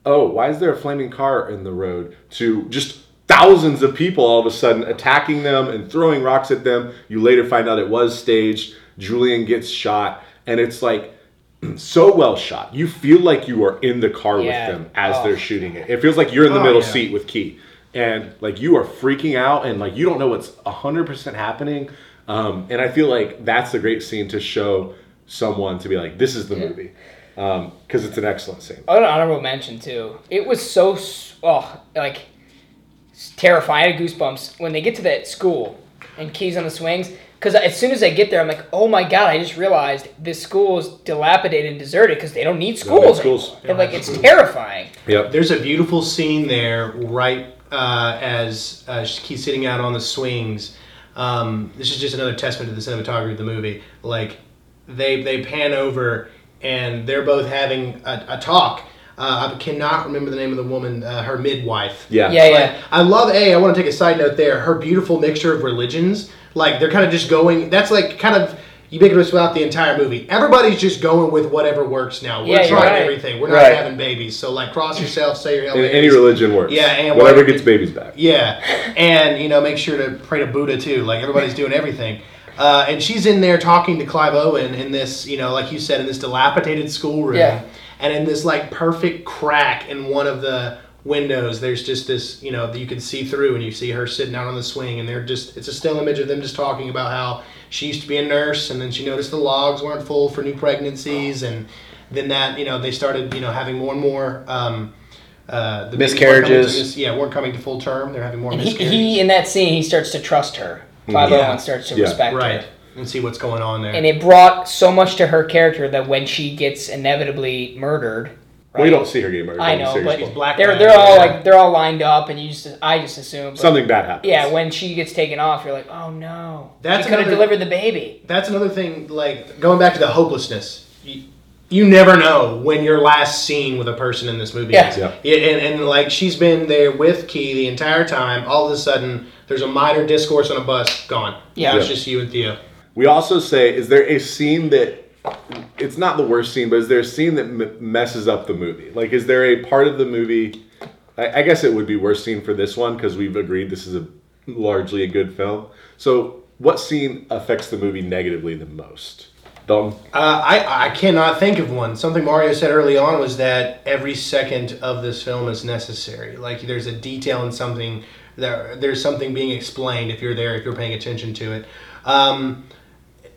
oh, why is there a flaming car in the road? To just thousands of people all of a sudden attacking them and throwing rocks at them. You later find out it was staged. Julian gets shot, and it's like [CLEARS THROAT] so well shot. You feel like you are in the car Yeah. with them as Oh. they're shooting it. It feels like you're in the Oh, middle yeah. seat with Kee. And like you are freaking out and like you don't know what's 100% happening. Um, and I feel like that's a great scene to show someone to be like, this is the movie. Because it's an excellent scene. Oh, an honorable mention too. It was so oh like s- terrifying. I had goosebumps when they get to that school and Kee's on the swings. Because as soon as I get there, I'm like, oh my god! I just realized this school is dilapidated and deserted because they don't need schools. schools. anymore. And like it's terrifying. Yep. There's a beautiful scene there, right uh, as uh, he's sitting out on the swings. Um, this is just another testament to the cinematography of the movie. Like they they pan over and they're both having a, a talk. Uh, I cannot remember the name of the woman, uh, her midwife. Yeah. Yeah, But yeah. I love a. I want to take a side note there. Her beautiful mixture of religions, like they're kind of just going. That's like kind of ubiquitous throughout the entire movie. Everybody's just going with whatever works now. We're Yeah, trying right. everything. We're not Right. having babies, so like cross yourself, say your Hail any religion works. Yeah, and whatever what- gets babies back. Yeah, and you know, make sure to pray to Buddha too. Like everybody's doing everything. Uh, and she's in there talking to Clive Owen in this, you know, like you said, in this dilapidated schoolroom. Yeah. And in this like perfect crack in one of the windows, there's just this, you know, that you can see through, and you see her sitting out on the swing, and they're just, it's a still image of them just talking about how she used to be a nurse, and then she noticed the logs weren't full for new pregnancies, and then that, you know, they started, you know, having more and more. Um, uh, the babies weren't to Miscarriages. yeah, weren't coming to full term. They're having more And he, miscarriages. he in that scene, he starts to trust her. Clive Yeah. Starts to Yeah. respect right her. And see what's going on there. And it brought so much to her character that when she gets inevitably murdered, right? Well, you don't see her get murdered. I know, but She's black they're they're all yeah. like they're all lined up, and you just I just assume something bad happens. Yeah, when she gets taken off, you're like, oh no, That's she could have delivered the baby. That's another thing. Like going back to the hopelessness. You, you never know when your last scene with a person in this movie Yeah. is. Yeah. Yeah, and, and like she's been there with Kee the entire time. All of a sudden, there's a minor discourse on a bus. Gone. Yeah. Now it's Yeah. just you and Theo. We also say, is there a scene that it's not the worst scene, but is there a scene that m- messes up the movie? Like, is there a part of the movie? I, I guess it would be worst scene for this one because we've agreed this is a largely a good film. So, what scene affects the movie negatively the most? Dalton. Uh, I, I cannot think of one. Something Mario said early on was that every second of this film is necessary. Like there's a detail in something, there, there's something being explained if you're there, if you're paying attention to it. Um,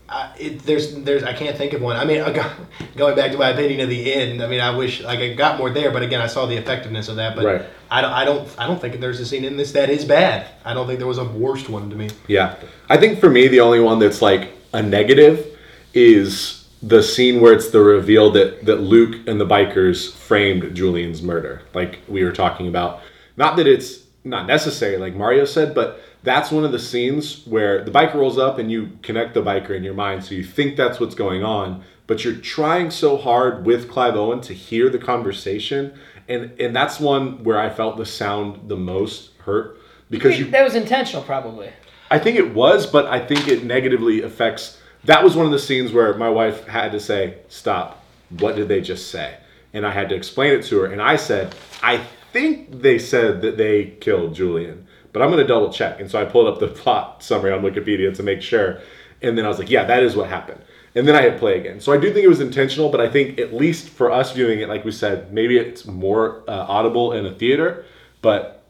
I, it, there's, there's, I can't think of one. I mean, [LAUGHS] going back to my opinion of the end. I mean, I wish like I got more there, but again, I saw the effectiveness of that. But Right. I don't, I don't, I don't think there's a scene in this that is bad. I don't think there was a worst one to me. Yeah. I think for me, the only one that's like a negative is the scene where it's the reveal that, that Luke and the bikers framed Julian's murder. Like we were talking about. Not that it's not necessary, like Mario said, but that's one of the scenes where the biker rolls up and you connect the biker in your mind, so you think that's what's going on, but you're trying so hard with Clive Owen to hear the conversation, and and that's one where I felt the sound the most hurt because you that was intentional, probably. I think it was, but I think it negatively affects. That was one of the scenes where my wife had to say, "Stop! What did they just say?" And I had to explain it to her, and I said, "I think they said that they killed Julian, but I'm going to double check." And so I pulled up the [LAUGHS] plot summary on Wikipedia to make sure, and then I was like, "Yeah, that is what happened." And then I hit play again. So I do think it was intentional, but I think at least for us viewing it, like we said, maybe it's more uh, audible in a theater, but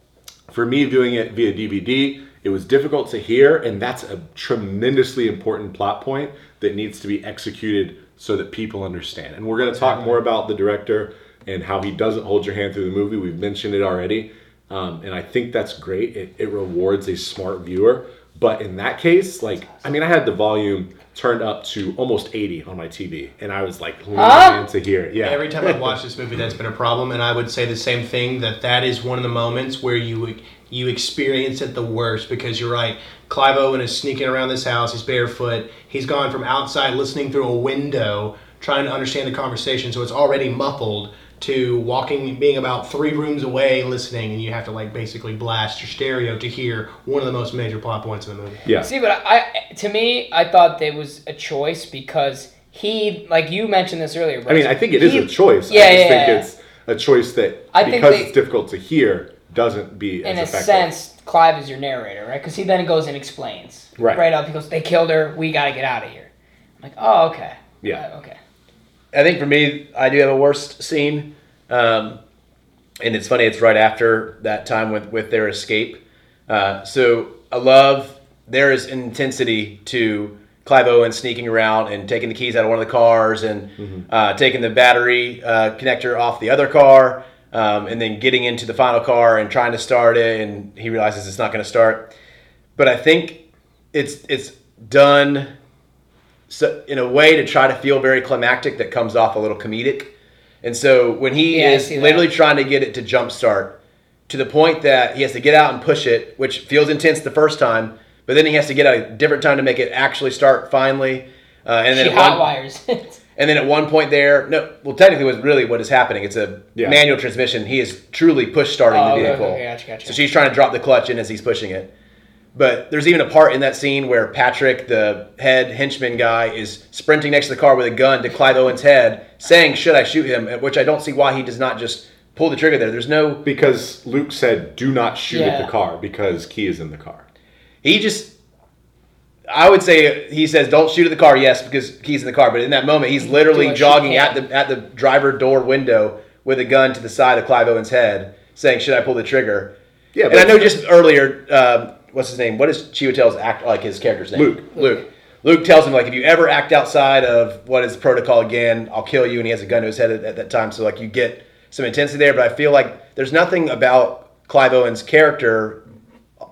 for me viewing it via DVD, it was difficult to hear, and that's a tremendously important plot point that needs to be executed so that people understand. And we're going to talk more about the director and how he doesn't hold your hand through the movie. We've mentioned it already, um, and I think that's great. It, it rewards a smart viewer. But in that case, like, I mean, I had the volume turned up to almost 80 on my TV, and I was like leaning Huh? in to hear it. Yeah. Every time I've [LAUGHS] watched this movie, that's been a problem, and I would say the same thing. That that is one of the moments where you you experience it the worst because you're right. Clive Owen is sneaking around this house. He's barefoot. He's gone from outside listening through a window, trying to understand the conversation, so it's already muffled. To walking, being about three rooms away, listening, and you have to like basically blast your stereo to hear one of the most major plot points in the movie. yeah. See, but I, I to me, I thought there was a choice because he, like you mentioned this earlier. I mean, I think it is he- a choice. Yeah, I just yeah, think yeah. it's a choice that I because they- it's difficult to hear doesn't be in a effective. sense, Clive is your narrator, right? Because he then goes and explains. Right. Right up, he goes, "They killed her. We got to get out of here." I'm like, oh, okay. Yeah. Uh, okay. I think for me, I do have a worst scene, um, and it's funny. It's right after that time with with their escape. Uh, so I love there is intensity to Clive Owen sneaking around and taking the keys out of one of the cars and uh, taking the battery uh, connector off the other car, um, and then getting into the final car and trying to start it, and he realizes it's not going to start. But I think it's it's done so in a way to try to feel very climactic that comes off a little comedic. And so when he Yeah, is literally trying to get it to jumpstart to the point that he has to get out and push it, which feels intense the first time, but then he has to get a different time to make it actually start finally. Uh, and then She at one- hot wires. [LAUGHS] and then at one point there, no, well, technically, was really what is happening. It's a Yeah. manual transmission. He is truly push starting Oh, the okay, vehicle. okay, gotcha, gotcha. So she's trying to drop the clutch in as he's pushing it. But there's even a part in that scene where Patric, the head henchman guy, is sprinting next to the car with a gun to Clive Owen's head, saying, "Should I shoot him?" Which I don't see why he does not just pull the trigger there. There's no. Because Luke said, "Do not shoot at the car," because Kee is in the car. He just. I would say he says, "Don't shoot at the car." Yes, because he's in the car. But in that moment, he's literally jogging at the at the driver door window with a gun to the side of Clive Owen's head, saying, "Should I pull the trigger?" Yeah, and I know just earlier, um, what's his name? What is Chiwetel's act like his character's name? Luke. Luke. Luke tells him like, if you ever act outside of what is protocol again, I'll kill you. And he has a gun to his head at, at that time, so like you get some intensity there. But I feel like there's nothing about Clive Owen's character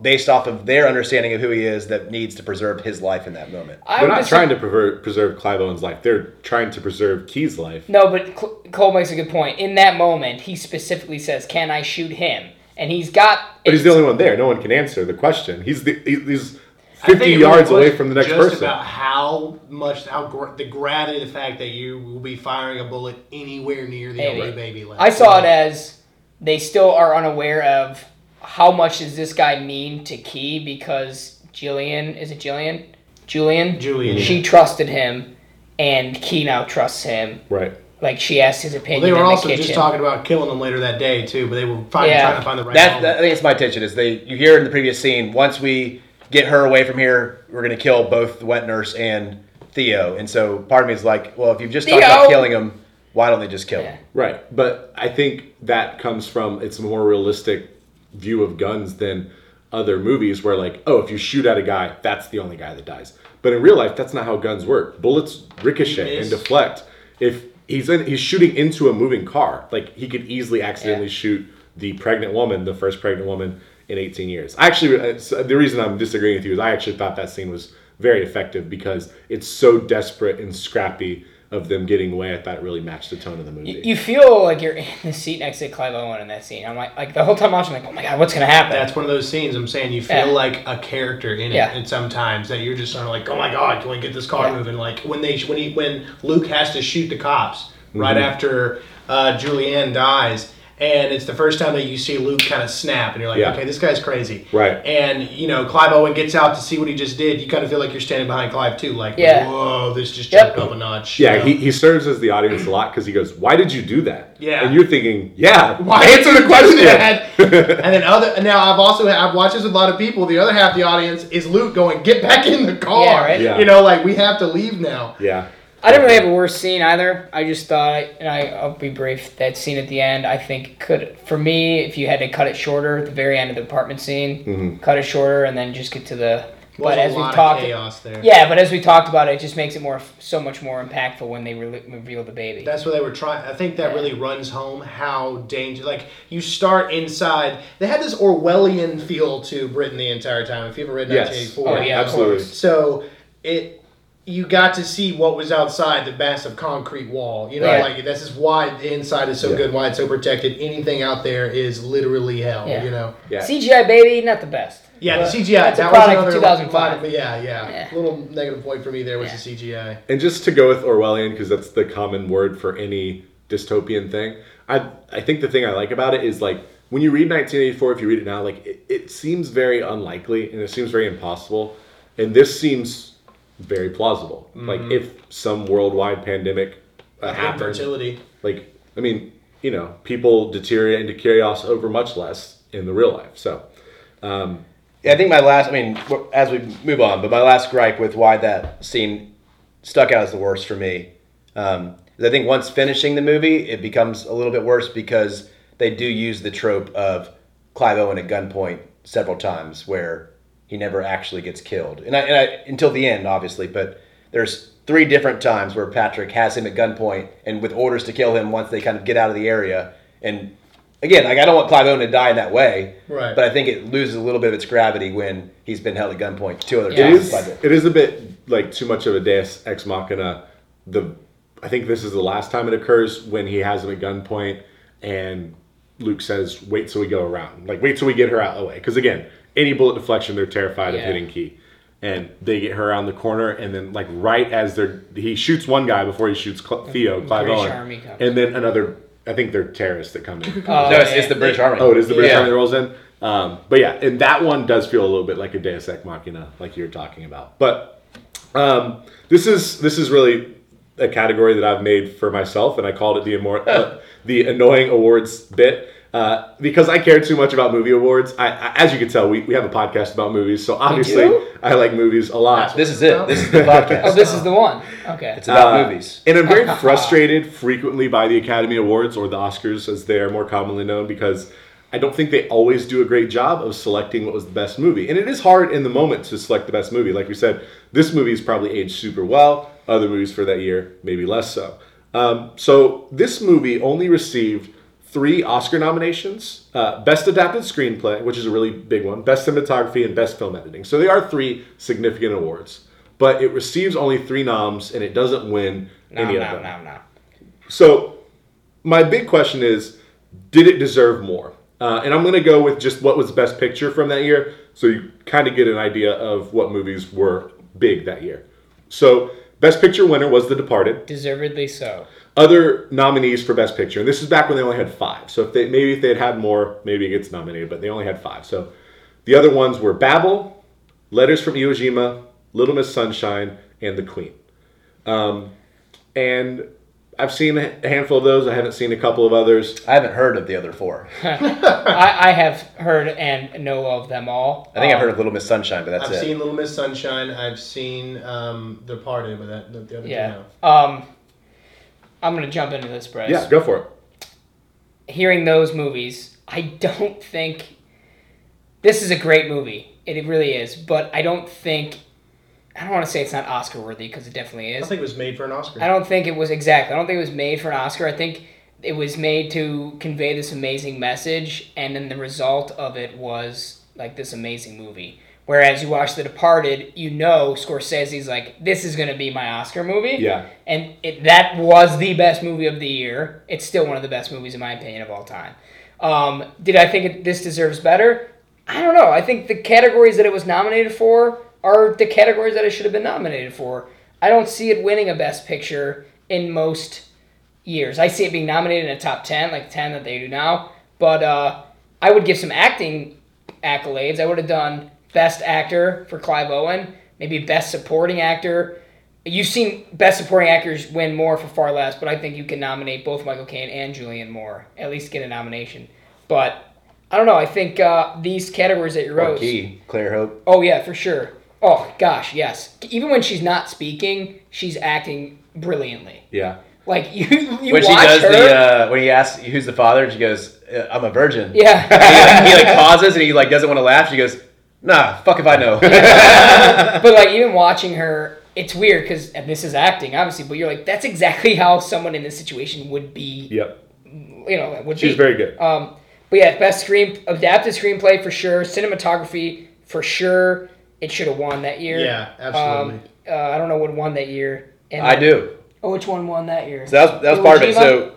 based off of their understanding of who he is that needs to preserve his life in that moment. I They're not just- trying to preserve, preserve Clive Owen's life. They're trying to preserve Kee's life. No, but Cl- Cole makes a good point. In that moment, he specifically says, "Can I shoot him?" And he's got. But he's the only one there. No one can answer the question. He's the he's fifty yards away from the next just person. about how much, how gra- the gravity of the fact that you will be firing a bullet anywhere near the Maybe. elbow baby. left. I saw it as they still are unaware of how much does this guy mean to Kee because Jillian is it Jillian? Julian. Julian. She trusted him, and Kee now trusts him. right. Like she asked his Well, opinion they were in the also kitchen. just talking about killing them later that day too, but they were find, Yeah. trying to find the right. That, moment. that I think it's my intention is they you hear in the previous scene once we get her away from here we're gonna kill both the wet nurse and Theo and so part of me is like well if you've just talked about killing him why don't they just kill him Right. But I think that comes from it's a more realistic view of guns than other movies where like, oh, if you shoot at a guy, that's the only guy that dies. But in real life, that's not how guns work. Bullets ricochet and deflect. If he's in, he's shooting into a moving car, like he could easily accidentally Yeah. shoot the pregnant woman, the first pregnant woman in 18 years. Actually, uh, uh, the reason I'm disagreeing with you is I actually thought that scene was very effective because it's so desperate and scrappy of them getting away. I thought it really matched the tone of the movie. You, you feel like you're in the seat next to Clive Owen in that scene. I'm like, like the whole time watching, like, oh my god, what's gonna happen? That's one of those scenes I'm saying you feel Yeah. like a character in it, Yeah. and sometimes that you're just sort of like, oh my god, can we get this car Yeah. moving? Like when they when he when Luke has to shoot the cops right Mhm. after uh, Julian dies, and it's the first time that you see Luke kind of snap, and you're like, Yeah. okay, this guy's crazy. Right. And you know, Clive Owen gets out to see what he just did. You kind of feel like you're standing behind Clive too, like, Yeah. whoa, this just Yep. jumped up a notch. you Yeah, know? he, he serves as the audience a lot because he goes, "Why did you do that?" Yeah. and you're thinking, "Yeah, [LAUGHS] Why answer the question." [LAUGHS] and then other now I've also I've watched this with a lot of people. The other half of the audience is Luke going, "Get back in the car!" Yeah, right? Yeah. You know, like we have to leave now. yeah, I didn't really have a worse scene either. I just thought, and I, I'll be brief. That scene at the end, I think could, for me, if you had to cut it shorter, at the very end of the apartment scene, Mhm. cut it shorter, and then just get to the. Was but a as we lot of talked, chaos there. yeah, but as we talked about it, it just makes it more, so much more impactful when they re- reveal the baby. That's what they were trying. I think that Yeah. really runs home how dangerous. Like you start inside. They had this Orwellian feel to Britain the entire time. If you ever read Yes. 1984, Oh, yeah, absolutely. So it you got to see what was outside the massive concrete wall. You know, Right. like this is why the inside is so Yeah. good, why it's so protected. Anything out there is literally hell. Yeah. You know. yeah. CGI baby, not the best. Yeah, But the CGI. That's that a product was of another 2005. But yeah, yeah, Yeah. Little negative point for me there was Yeah. the CGI. And just to go with Orwellian, because that's the common word for any dystopian thing. I I think the thing I like about it is like when you read 1984, if you read it now, like it, it seems very unlikely and it seems very impossible, and this seems very plausible. Like if some worldwide pandemic uh, happened, Infertility. like I mean, you know, people deteriorate into chaos over much less in the real life. So, um, Yeah, I think my last, I mean, as we move on, but my last gripe with why that scene stuck out as the worst for me um, is I think once finishing the movie, it becomes a little bit worse because they do use the trope of Clive Owen at gunpoint several times where he never actually gets killed. And I, and I until the end, obviously, but there's three different times where Patric has him at gunpoint and with orders to kill him once they kind of get out of the area. And again, like I don't want Clive Owen to die in that way, Right. But I think it loses a little bit of its gravity when he's been held at gunpoint two other Yeah. It times. is. by the- It is a bit like too much of a Deus ex machina. The I think this is the last time it occurs when he has him at gunpoint, and Luke says, "Wait till we go around. Like wait till we get her out of the way." Because again, any bullet deflection, they're terrified of hitting Kee, and they get her around the corner, and then like right as they're he shoots one guy before he shoots Cl- Theo Clive British Owen, Army comes. and then another. I think they're terrorists that come in. [LAUGHS] Oh, no, it's, it's the British Army. Oh, it is the British Yeah. Army that rolls in. Um, but yeah, and that one does feel a little bit like a Deus Ex Machina, like you were talking about. But um, this is this is really a category that I've made for myself, and I called it the immor- [LAUGHS] uh, the annoying awards bit. Uh, because I care too much about movie awards. I, I, as you can tell, we, we have a podcast about movies, so obviously? I like movies a lot. This is it. This is the [LAUGHS] podcast. Oh, this is the one. Okay. it's about Uh, movies. And I'm very [LAUGHS] frustrated frequently by the Academy Awards or the Oscars as they are more commonly known because I don't think they always do a great job of selecting what was the best movie. And it is hard in the moment to select the best movie. Like we said, this movie is probably aged super well. Other movies for that year, maybe less so. Um, so this movie only received three Oscar nominations: uh, Best Adapted Screenplay, which is a really big one, Best Cinematography, and Best Film Editing. So they are three significant awards. But it receives only three noms, and it doesn't win No, any no, of them. no, no. So, my big question is, did it deserve more? Uh, and I'm going to go with just what was Best Picture from that year, so you kind of get an idea of what movies were big that year. So, Best Picture winner was The Departed. Deservedly so. Other nominees for Best Picture, and this is back when they only had five. So if they maybe if they had had more, maybe it gets nominated, but they only had five. So the other ones were Babel, Letters from Iwo Jima, Little Miss Sunshine, and The Queen. Um, and I've seen a handful of those. I haven't seen a couple of others. I haven't heard of the other four. [LAUGHS] I, I have heard and know of them all. I think I've Um, heard of Little Miss Sunshine, but that's I've it. seen Little Miss Sunshine. I've seen um, The Departed, but that the, the other Yeah. two. no. Um, I'm gonna jump into this, Bryce. Yeah, go for it. Hearing those movies, I don't think this is a great movie. It really is, but I don't think I don't want to say it's not Oscar worthy because it definitely is. I is. think it was made for an Oscar. I don't think it was exactly. I don't think it was made for an Oscar. I think it was made to convey this amazing message, and then the result of it was like this amazing movie, Whereas you watch The Departed, you know Scorsese's like, this is going to be my Oscar movie. Yeah. And it, that was the best movie of the year. It's still one of the best movies, in my opinion, of all time. Um, did I think it, this deserves better? I don't know. I think the categories that it was nominated for are the categories that it should have been nominated for. I don't see it winning a Best Picture in most years. I see it being nominated in a top 10, like 10 that they do now. But uh, I would give some acting accolades. I would have done Best Actor for Clive Owen, maybe Best Supporting Actor. You've seen Best Supporting Actors win more for far less, but I think you can nominate both Michael Caine and Julianne Moore, at least get a nomination. But I don't know. I think uh, these categories that you wrote. Kee, Clare Hope. Oh yeah, for sure. Oh gosh, yes. Even when she's not speaking, she's acting brilliantly. Yeah. Like you, you When she does her. the uh, when he asks who's the father, she goes, uh, "I'm a virgin." yeah. He, like, he like pauses and he like doesn't want to laugh. She goes, "Nah, fuck if I know." [LAUGHS] but like even watching her, it's weird because this is acting, obviously. But you're like, that's exactly how someone in this situation would be. Yep. You know, would She's be. very good. Um, but yeah, best screen adapted screenplay for sure. Cinematography for sure. It should have won that year. Yeah, absolutely. Um, uh, I don't know what won that year. And I do. Oh, which one won that year? So that was, that was Iwo part of it. So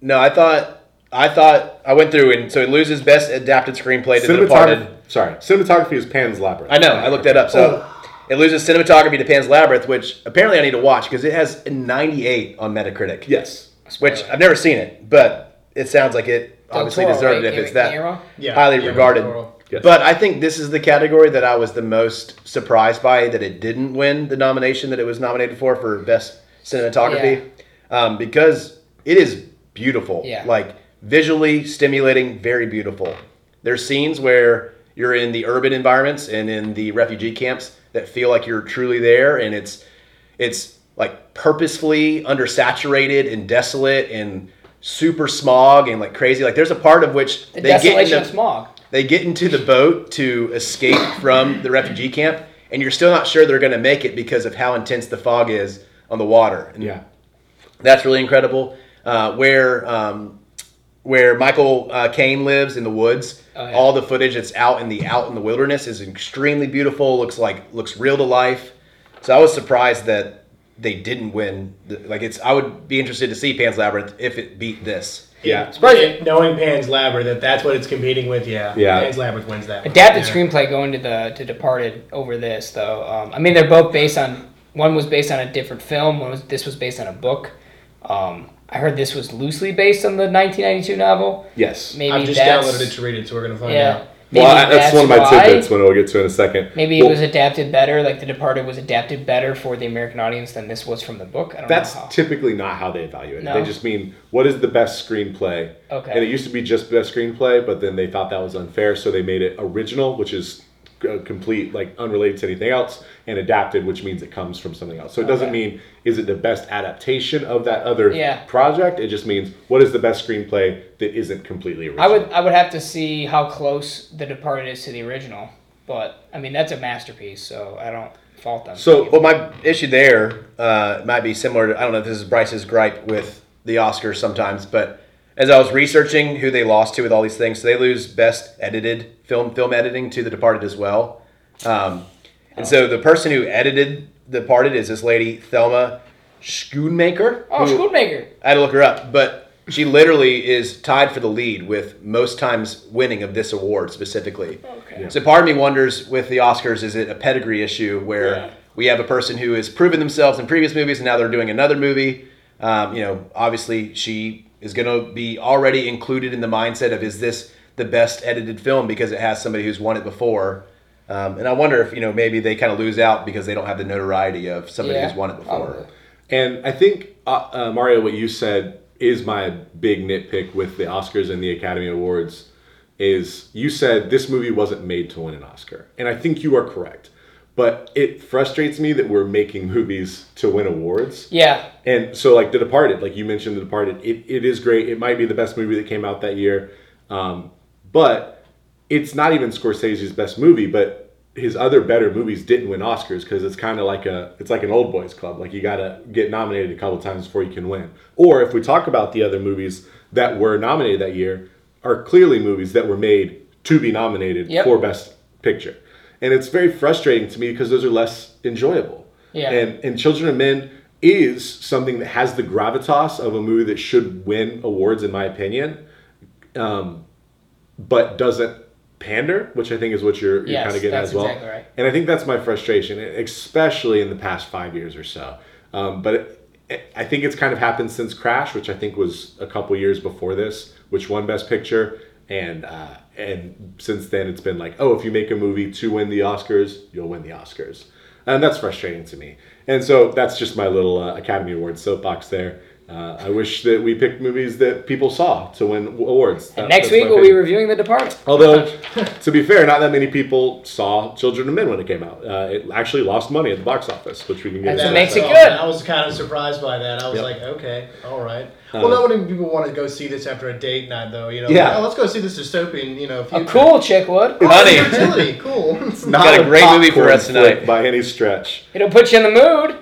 no, I thought I thought I went through and so it loses best adapted screenplay to The Departed. Cinematography. Sorry, cinematography is Pan's Labyrinth. I know. I looked that up. So it loses cinematography to Pan's Labyrinth, which apparently I need to watch because it has a 98 on Metacritic. Yes. Which I've never seen it, but it sounds like it Del obviously Toro, deserved right? it if it's Guillermo? that Yeah, highly Guillermo regarded. del Toro. Yes. But I think this is the category that I was the most surprised by that it didn't win the nomination that it was nominated for for best cinematography, um, because it is beautiful. Yeah. Like visually stimulating, very beautiful. There's scenes where you're in the urban environments and in the refugee camps that feel like you're truly there, and it's it's like purposefully undersaturated and desolate and super smog and like crazy. Like there's a part of which The they get into smog. they get into the boat to escape from the refugee camp, and you're still not sure they're going to make it because of how intense the fog is on the water. And Yeah. that's really incredible. Uh, where um, where Michael uh, Caine lives in the woods, Oh, yeah. all the footage that's out in the out in the wilderness is extremely beautiful. Looks like looks real to life. So I was surprised that they didn't win. The, like it's, I would be interested to see Pan's Labyrinth if it beat this. Yeah. Surprising. Knowing Pan's Labyrinth, that that's what it's competing with, yeah. Yeah. Pan's Labyrinth wins that. one. Adapted Yeah. screenplay going to the to Departed over this though. Um, I mean, they're both based on one was based on a different film. One was this was based on a book. Um, I heard this was loosely based on the 1992 novel. Yes. Maybe I've just that's, downloaded it to read it, so we're gonna find Yeah. out. Maybe well, I, that's, one of my why. tidbits when we'll get to in a second. Maybe Well, it was adapted better, like The Departed was adapted better for the American audience than this was from the book. I don't That's know how. typically not how they evaluate it. No. They just mean what is the best screenplay. Okay. And it used to be just best screenplay, but then they thought that was unfair, so they made it original, which is uh, complete, like unrelated to anything else, and adapted, which means it comes from something else. So it doesn't mean is it the best adaptation of that other Yeah. project. It just means what is the best screenplay that isn't completely original. I would I would have to see how close The Departed is to the original, but I mean that's a masterpiece, so I don't fault them. So Well, my issue there uh, might be similar. To, I don't know if this is Bryce's gripe with the Oscars sometimes, but as I was researching who they lost to with all these things, so they lose best edited film film editing to The Departed as well. Um, and so the person who edited The Departed is this lady Thelma Schoonmaker. oh, who- Schoonmaker. I had to look her up, but she literally is tied for the lead with most times winning of this award specifically. Okay. So part of me wonders with the Oscars, is it a pedigree issue where Yeah. we have a person who has proven themselves in previous movies and now they're doing another movie? Um, you know, obviously she is going to be already included in the mindset of is this the best edited film because it has somebody who's won it before. Um, and I wonder if you know maybe they kind of lose out because they don't have the notoriety of somebody Yeah, who's won it before. probably. And I think uh, uh, Mario, what you said is my big nitpick with the Oscars and the Academy Awards. Is you said this movie wasn't made to win an Oscar, and I think you are correct. But it frustrates me that we're making movies to win awards. Yeah, And so, like The Departed, like you mentioned, The Departed, it, it is great. It might be the best movie that came out that year. Um, but it's not even Scorsese's best movie, but his other better movies didn't win Oscars because it's kind of like a it's like an old boys club. Like you got to get nominated a couple times before you can win. Or if we talk about the other movies that were nominated that year, are clearly movies that were made to be nominated Yep. for best picture. and it's very frustrating to me because those are less enjoyable. Yeah. And and Children of Men is something that has the gravitas of a movie that should win awards, in my opinion, um, but doesn't pander, which I think is what you're, you're Yes, kind of getting as well. exactly right. And I think that's my frustration, especially in the past five years or so. Um, but it, I think it's kind of happened since Crash, which I think was a couple years before this, which won Best Picture. And uh, and since then, it's been like, oh, if you make a movie to win the Oscars, you'll win the Oscars, and that's frustrating to me. And so that's just my little uh, Academy Awards soapbox there. Uh, I wish that we picked movies that people saw to win awards. And That- next week we'll be reviewing The Departed. Although, [LAUGHS] to be fair, not that many people saw Children of Men when it came out. Uh, it actually lost money at the box office, which we can get That's into. what makes it good. I was kind of surprised by that. I was Yep. like, okay, all right. Uh, Well, not many people want to go see this after a date night, though. You know, Yeah. like, oh, let's go see this dystopian. You know, A cool chick would. Honey. fertility, [LAUGHS] cool. [LAUGHS] Not Got a great movie for us tonight. by any stretch. It'll put you in the mood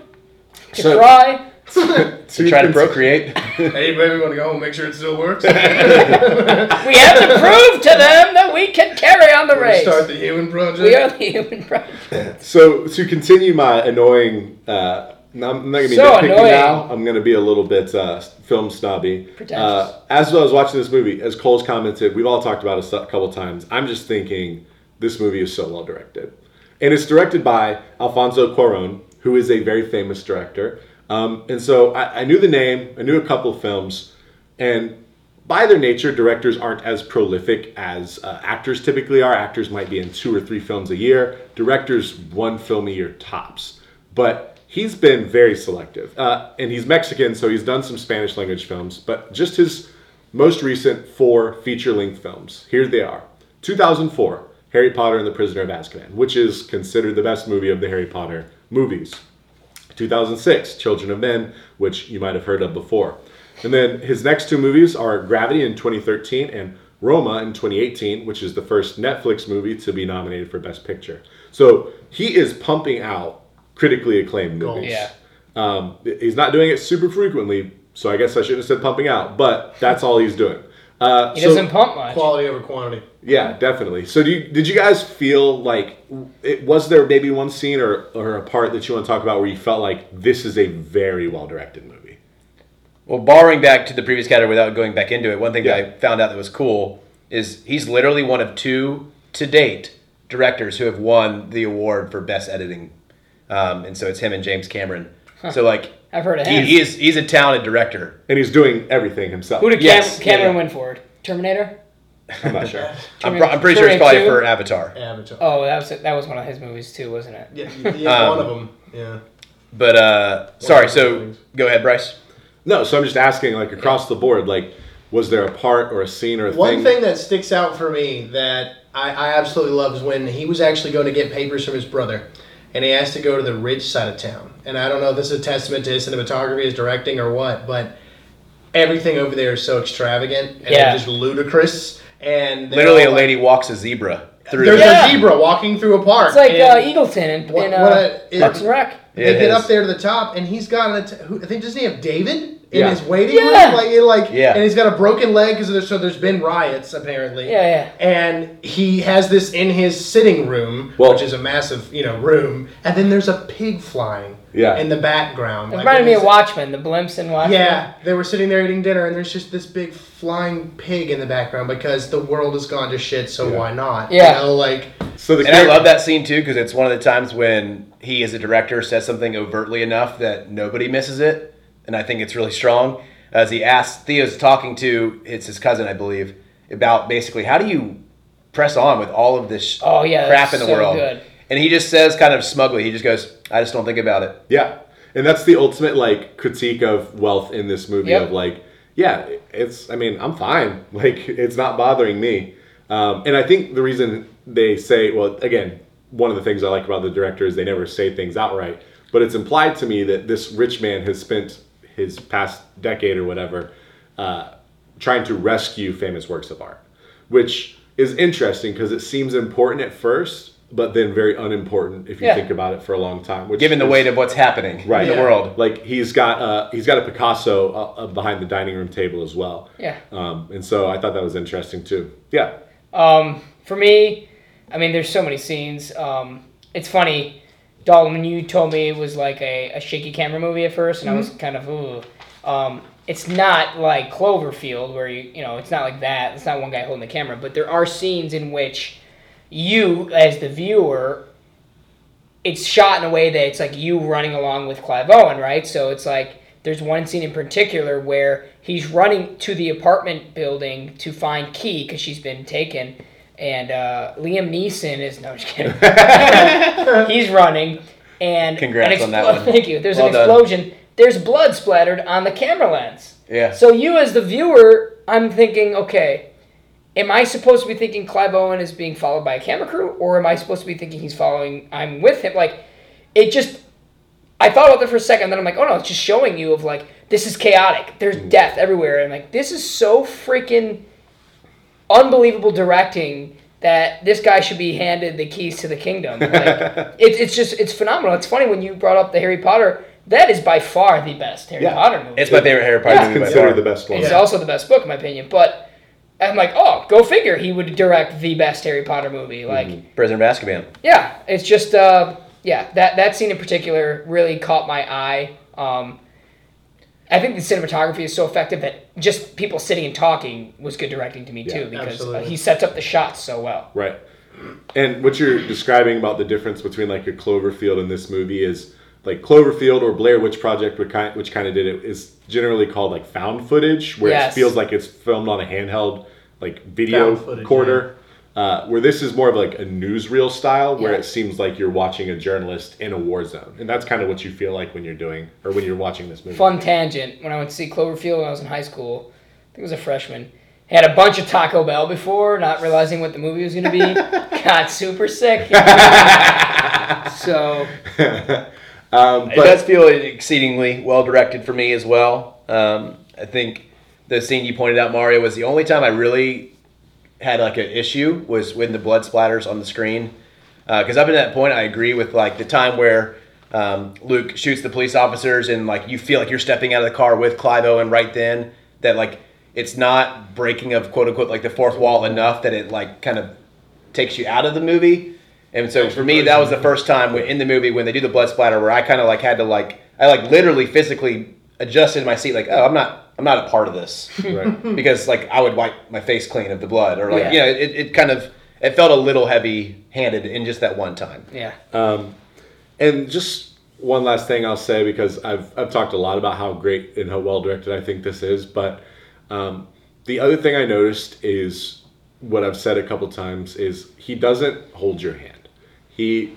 to So- cry. [LAUGHS] To try to procreate. [LAUGHS] hey, baby, want to go home? Make sure it still works. [LAUGHS] We have to prove to them that we can carry on the race. Start the human project. We are the human project. So to continue my annoying, uh, no, I'm not gonna be So nitpicky annoying. now. I'm gonna be a little bit uh, film snobby. Pretentious. Uh, as I was watching this movie, as Cole's commented, we've all talked about it a couple times. I'm just thinking this movie is so well directed, and it's directed by Alfonso Cuarón, who is a very famous director. Um, and so I, I knew the name, I knew a couple films, and by their nature, directors aren't as prolific as uh, actors typically are. Actors might be in two or three films a year. Directors, one film a year tops. But he's been very selective. Uh, and he's Mexican, so he's done some Spanish language films. But just his most recent four feature length films. Here they are 2004, Harry Potter and the Prisoner of Azkaban, which is considered the best movie of the Harry Potter movies. 2006, Children of Men, which you might have heard of before. And then his next two movies are Gravity in 2013 and Roma in 2018, which is the first Netflix movie to be nominated for Best Picture. So he is pumping out critically acclaimed movies. Yeah. Um, he's not doing it super frequently, so I guess I shouldn't have said pumping out, but that's all he's doing. Uh, He so- doesn't pump much. Quality over quantity. yeah, definitely. So, do you, did you guys feel like it, was there maybe one scene or, or a part that you want to talk about where you felt like this is a very well directed movie? Well, borrowing back to the previous category without going back into it, one thing Yeah. that I found out that was cool is he's literally one of two to date directors who have won the award for best editing, um, and so it's him and James Cameron. So like I've heard of him. he is he's a talented director. And he's doing everything himself. Who did Yes, Cam- Cameron yeah. win for? Terminator? I'm not sure. [LAUGHS] I'm, pro- I'm pretty sure it's probably 2? for Avatar. Avatar. Oh, that was that was one of his movies too, wasn't it? Yeah, yeah Um, one of them. Yeah. But uh, sorry, so go ahead, Bryce. No, so I'm just asking, like across the board, like was there a part or a scene or a One thing? thing that sticks out for me that I, I absolutely love is when he was actually going to get papers from his brother, and he has to go to the rich side of town. And I don't know if this is a testament to his cinematography, his directing, or what, but everything over there is so extravagant and Yeah. just ludicrous. And Literally, a like- lady walks a zebra through. There's Yeah. a zebra walking through a park. It's like and uh, Eagleton in, what- in what uh, a- Parks and Rec. they get is. up there to the top, and he's got an. Who, I think doesn't he have David in Yeah. his waiting Yeah. room? Like, like, Yeah. and he's got a broken leg because there's so there's been riots apparently. Yeah, yeah. And he has this in his sitting room, Well- which is a massive, you know, room. And then there's a pig flying Yeah. in the background. It Like, reminded me of Watchmen, the blimps in Watchmen. Yeah, they were sitting there eating dinner, and there's just this big flying pig in the background because the world has gone to shit. So Yeah. why not? Yeah. You know, like so the And I love that scene too because it's one of the times when he, as a director, says something overtly enough that nobody misses it, and I think it's really strong. As he asks, Theo's talking to it's his cousin, I believe, about basically how do you press on with all of this Oh, yeah, crap in the so world, good. and he just says kind of smugly, he just goes, "I just don't think about it." Yeah, and that's the ultimate like critique of wealth in this movie. Yep. Of like, yeah, it's. I mean, I'm fine. [LAUGHS] Like, it's not bothering me. Um, and I think the reason they say, well, again, one of the things I like about the director is they never say things outright, but it's implied to me that this rich man has spent his past decade or whatever uh, trying to rescue famous works of art, which is interesting because it seems important at first, but then very unimportant if you Yeah. think about it for a long time. Which Given the is- weight of what's happening Right. in the Yeah. world, like he's got uh, he's got a Picasso uh, uh, behind the dining room table as well. Yeah. Um, and so I thought that was interesting too. Yeah. Um, for me, I mean, there's so many scenes. Um, it's funny, Dalton, you told me it was like a, a shaky camera movie at first, and I was kind of ooh. Um, it's not like Cloverfield where you you know it's not like that. It's not one guy holding the camera, but there are scenes in which you as the viewer it's shot in a way that it's like you running along with Clive Owen, right? So it's like there's one scene in particular where he's running to the apartment building to find Kee because she's been taken, and uh, Liam Neeson is no, just kidding. [LAUGHS] he's running, and Congrats an on that one. Thank you. There's Well an done. explosion. There's blood splattered on the camera lens. Yeah. So you as the viewer, I'm thinking, okay, am I supposed to be thinking Clive Owen is being followed by a camera crew, or am I supposed to be thinking he's following? I'm with him. Like, it just. I thought about that for a second, then I'm like, oh no, it's just showing you of like this is chaotic. There's mm-hmm. death everywhere, and like this is so freaking unbelievable directing that this guy should be handed the keys to the kingdom. Like, [LAUGHS] it, it's just it's phenomenal. It's funny when you brought up the Harry Potter. That is by far the best Harry Yeah. Potter movie. It's my favorite Harry Potter Yeah. movie by Considered far. the best one. It's also the best book, in my opinion. But I'm like, oh, go figure. He would direct the best Harry Potter movie. Like, Prisoner of Azkaban. yeah, it's just, uh, yeah, that that scene in particular really caught my eye. Um, I think the cinematography is so effective that just people sitting and talking was good directing to me Yeah, too because uh, absolutely. he sets up the shots so well. Right. And what you're describing about the difference between like a Cloverfield and this movie is like Cloverfield or Blair Witch Project, which kind which kind of did it, is generally called like found footage, where Yes. it feels like it's filmed on a handheld like video Found footage, recorder. Uh, where this is more of like a newsreel style, where Yeah. it seems like you're watching a journalist in a war zone, and that's kind of what you feel like when you're doing or when you're watching this movie. Fun tangent. When I went to see Cloverfield when I was in high school, I think I was a freshman. Had a bunch of Taco Bell before, not realizing what the movie was going to be. [LAUGHS] Got super sick. [LAUGHS] so [LAUGHS] um, It does feel exceedingly well directed for me as well. Um, I think the scene you pointed out, Mario, was the only time I really had like an issue was when the blood splatters on the screen. Because up to that point, I agree with like the time where um, Luke shoots the police officers and like you feel like you're stepping out of the car with Clive Owen right then. That like it's not breaking of quote unquote like the fourth wall enough that it like kind of takes you out of the movie. And so for me, that was the first time when- in the movie when they do the blood splatter where I kind of like had to like I like literally physically adjusted my seat like oh I'm not I'm not a part of this right. [LAUGHS] because like I would wipe my face clean of the blood or like Yeah. you know it, it kind of it felt a little heavy handed in just that one time. yeah, Um, and just one last thing I'll say because I've I've talked a lot about how great and how well directed I think this is, but um, the other thing I noticed is what I've said a couple times is he doesn't hold your hand. He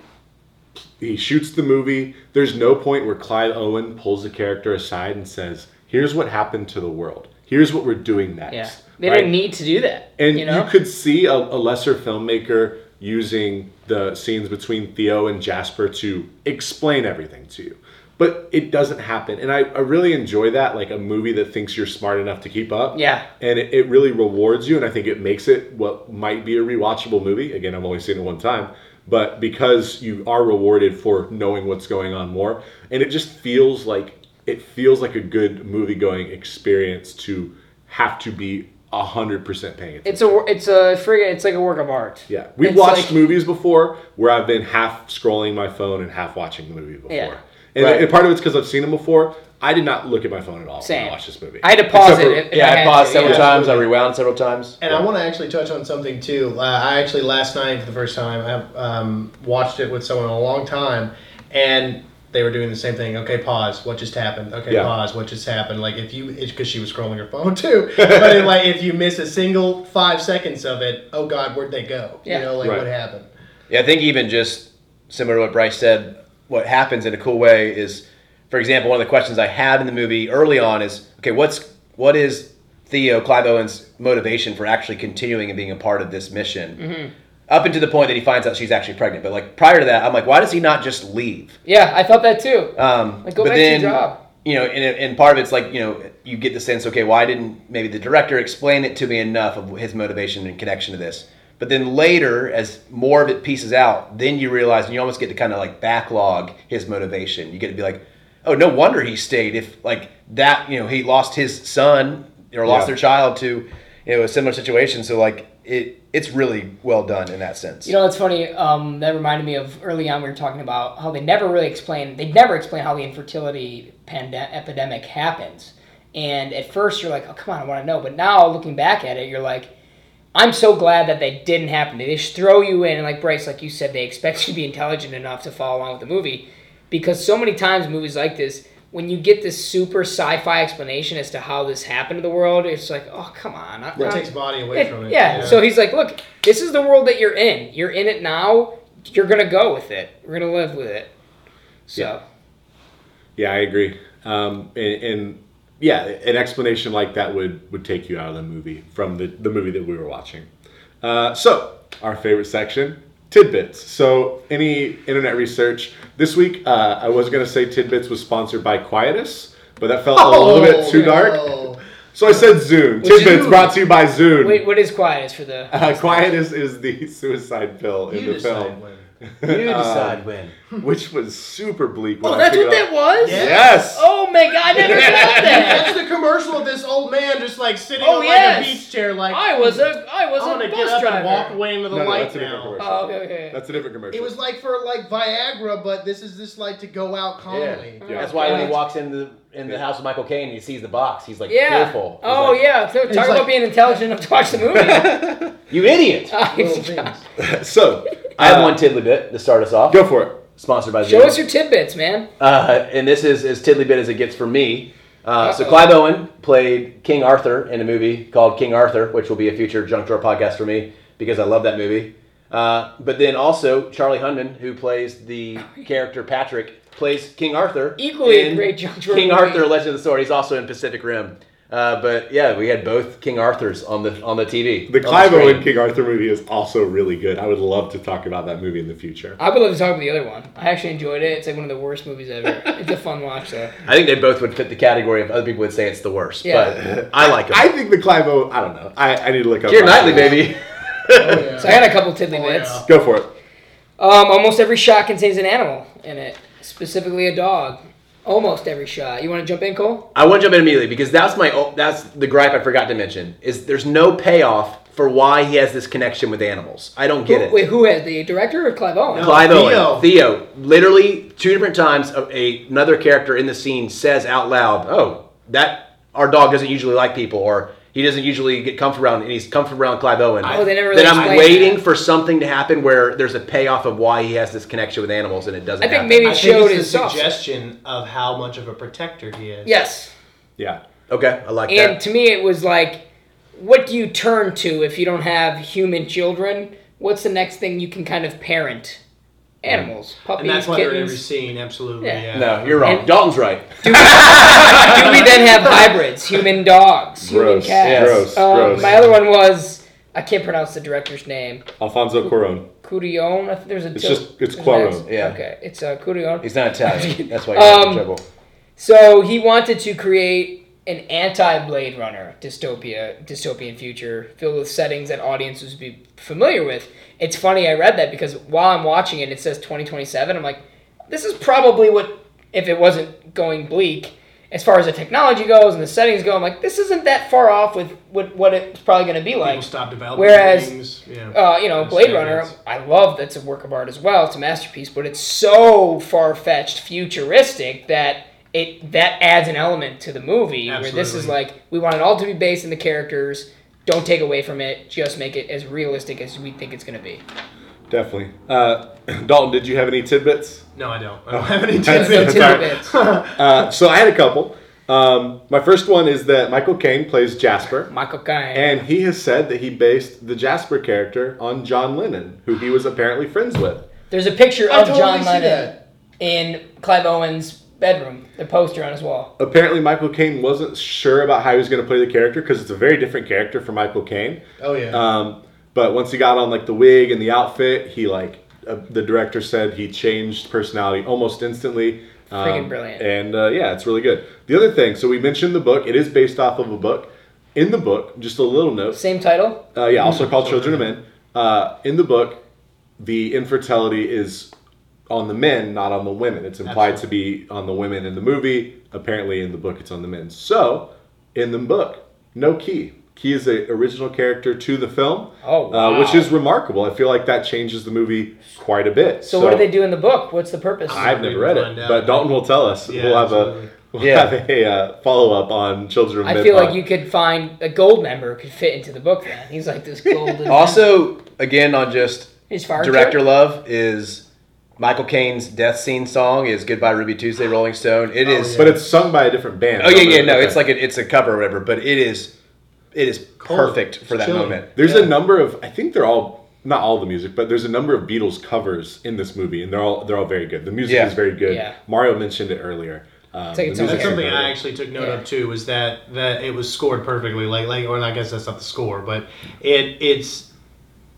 he shoots the movie. There's no point where Clive Owen pulls the character aside and says, "Here's what happened to the world. Here's what we're doing next." yeah. They Right? didn't need to do that. And you know, could see a, a lesser filmmaker using the scenes between Theo and Jasper to explain everything to you. But it doesn't happen. And I, I really enjoy that, like a movie that thinks you're smart enough to keep up. Yeah. And it, it really rewards you. And I think it makes it what might be a rewatchable movie. Again, I've only seen it one time. But because you are rewarded for knowing what's going on more. And it just feels like it feels like a good movie going experience to have to be hundred percent paying attention. it's a it's a friggin' it's like a work of art. Yeah, we've It's watched like- movies before where I've been half scrolling my phone and half watching the movie before. Yeah. And, Right. and part of it's because I've seen them before. I did not look at my phone at all when Same. I watched this movie. I had to pause Except it. for- if- if yeah, I, had paused to, several yeah. times. I rewound several times. And I want to actually touch on something too. Uh, I actually last night for the first time I um, watched it with someone in a long time, and they were doing the same thing. Okay, pause. What just happened? Okay, Yeah. pause. What just happened? Like if you, because she was scrolling her phone [LAUGHS] too. but it, like if you miss a single five seconds of it, oh God, where'd they go? Yeah. You know, like Right. what happened? Yeah, I think even just similar to what Bryce said, what happens in a cool way is, for example, one of the questions I had in the movie early on is, okay, what's what is Theo Clive Owen's motivation for actually continuing and being a part of this mission? Mm-hmm. Up until the point that he finds out she's actually pregnant, but like prior to that, I'm like, why does he not just leave? Yeah, I thought that too. Um, Like, go but back to your then, job. You know, and, and part of it's like, you know, you get the sense, okay, why didn't maybe the director explain it to me enough of his motivation and connection to this? But then later, as more of it pieces out, then you realize, and you almost get to kind of like backlog his motivation. You get to be like, oh, no wonder he stayed. If like that, you know, he lost his son or lost Yeah. their child to, you know, a similar situation. So like, it it's really well done in that sense. You know, it's funny. Um, that reminded me of early on we were talking about how they never really explain. They never explain how the infertility pande- epidemic happens. And at first you're like, oh come on, I want to know. But now looking back at it, you're like, I'm so glad that they didn't happen. They just throw you in, and like Bryce, like you said, they expect you to be intelligent enough to follow along with the movie, because so many times movies like this, when you get this super sci-fi explanation as to how this happened to the world, it's like, oh come on, I- It takes body away it- from it. yeah. So he's like, look, this is the world that you're in. You're in it now. You're gonna go with it. We're gonna live with it. So Yeah. Yeah, I agree. Um, and, and yeah, an explanation like that would would take you out of the movie from the the movie that we were watching. Uh, so our favorite section. Tidbits. So, any internet research this week? Uh, I was gonna say tidbits was sponsored by Quietus, but that felt a little bit too dark. So I said Zune. Which is- Tidbits brought to you by Zune. wait, what is Quietus for the? Uh, Quietus is the [LAUGHS] suicide pill in You the film, when. You [LAUGHS] Um, decide when. [LAUGHS] which was super bleak. when Oh, I that's figured what out- that was. Yeah. Yes. Oh my god, I never got that. [LAUGHS] That's the commercial of this old man just like sitting Oh, on yes. like a beach chair, like I was a I was I'm a gonna bus get up driver. and walk away into the No, no, light that's a different now. commercial. Oh, okay, okay. That's a different commercial. It was like for like Viagra, but this is just like to go out calmly. Yeah. That's why when he walks in the in the house of Michael Caine and he sees the box, he's like yeah. fearful. He's Oh like, yeah. So talk about like- being intelligent enough to watch the movie. You idiot! Little things. so. I have uh, one tiddly bit to start us off. Go for it. Sponsored by Show Zune. us your tidbits, man. Uh, and this is as tiddly bit as it gets for me. Uh, so Uh-oh. Clive Owen played King Arthur in a movie called King Arthur, which will be a future Junk Drawer podcast for me because I love that movie. Uh, but then also Charlie Hunnam, who plays the [LAUGHS] character Patric, plays King Arthur. Equally a in great Junk Drawer King movie. Arthur: Legend of the Sword. He's also in Pacific Rim. Uh, but yeah, we had both King Arthurs on the on the TV. The on Clive screen. Owen King Arthur movie is also really good. I would love to talk about that movie in the future. I would love to talk about the other one. I actually enjoyed it. It's like one of the worst movies ever. [LAUGHS] It's a fun watch though. I think they both would fit the category of other people would say it's the worst. Yeah. But I like them. I think the Clive Owen. I don't know. I, I need to look up. Keira my- Knightley, baby. [LAUGHS] Oh, yeah. So I got a couple tiddly Oh, bits. yeah. Go for it. Um, almost every shot contains an animal in it, specifically a dog. Almost every shot. You want to jump in, Cole? I want to jump in immediately because that's my that's the gripe I forgot to mention is there's no payoff for why he has this connection with animals. I don't get Who- it. Wait, who has the director or Clive Owen? No. Clive Theo. Owen, Theo, literally two different times a, a- another character in the scene says out loud, "Oh, that our dog doesn't usually like people," or he doesn't usually get comfortable around, and he's comfortable around Clive Owen. Oh, they never really Then I'm waiting that. for something to happen where there's a payoff of why he has this connection with animals, and it doesn't. I think happen. maybe- I showed think his it's a soft- suggestion of how much of a protector he is. Yes. Yeah. Okay, I like And that. And to me, it was like, what do you turn to if you don't have human children? What's the next thing you can kind of parent? Animals, puppies, And that's why they're in every scene, absolutely. Yeah. Yeah. No, you're wrong. And- Dalton's right. Do we, [LAUGHS] do we then have hybrids? Human dogs, human Gross. cats. Gross. Um, gross. My other one was I can't pronounce the director's name. Alfonso Cuarón. Curion. I think there's a. It's til- just- it's there's Cuarón. Yeah. Okay, it's uh, Curion. He's not Italian. That's why [LAUGHS] you're in Um, trouble. So he wanted to create an anti-Blade Runner dystopia, dystopian future filled with settings that audiences would be familiar with. It's funny I read that because while I'm watching it, it says 2027. I'm like, this is probably what if it wasn't going bleak. As far as the technology goes and the settings go, I'm like, this isn't that far off with what, what it's probably going to be People like. stop developing Whereas, things. Yeah. Uh, you know, Blade standards. Runner, I love that's a work of art as well. It's a masterpiece, but it's so far fetched, futuristic that it that adds an element to the movie. Where this is like we want it all to be based in the characters. Don't take away from it. Just make it as realistic as we think it's going to be. Definitely. Uh, [CLEARS THROAT] Dalton, did you have any tidbits? no, I don't. I don't have any [LAUGHS] tidbits. No that's all right. tidbits. [LAUGHS] Uh, so I had a couple. Um, my first one is that Michael Caine plays Jasper. Michael Caine. And he has said that he based the Jasper character on John Lennon, who he was apparently friends with. There's a picture I of totally John Lennon that. in Clive Owen's bedroom. The poster on his wall. Apparently, Michael Caine wasn't sure about how he was going to play the character because it's a very different character for Michael Caine. Oh yeah. Um, but once he got on like the wig and the outfit, he like uh, the director said he changed personality almost instantly. Um, Freaking brilliant. And uh, yeah, it's really good. The other thing, so we mentioned the book. It is based off of a book. In the book, just a little note. Same title. Uh, yeah, also called Children of Men. Uh, in the book, the infertility is on the men, not on the women. It's implied to be on the women in the movie. Apparently, in the book, it's on the men. So, in the book, no Kee. Kee is a original character to the film, Oh, uh, which is remarkable. I feel like that changes the movie quite a bit. So, what do they do in the book? What's the purpose? I've never read it, out. but Dalton will tell us. Yeah, we'll have absolutely. a we'll Yeah. have a uh, follow up on Children of I Men. feel like you could find a gold member could fit into the book. Then he's like this golden. Also, again, on just his director trip? love is Michael Caine's death scene song is "Goodbye Ruby Tuesday" Rolling Stone. It Oh, is. yeah. but it's sung by a different band. Oh yeah, yeah, no, Okay. it's like a, it's a cover or whatever, but it is, it is perfect for that Chilling. moment. There's Yeah. a number of I think they're all not all the music, but there's a number of Beatles covers in this movie, and they're all they're all very good. The music Yeah. is very good. Yeah. Mario mentioned it earlier. Um, like the its own music's That's something. I actually took note Yeah. of too. Was that that it was scored perfectly? Like like, or I guess that's not the score, but it it's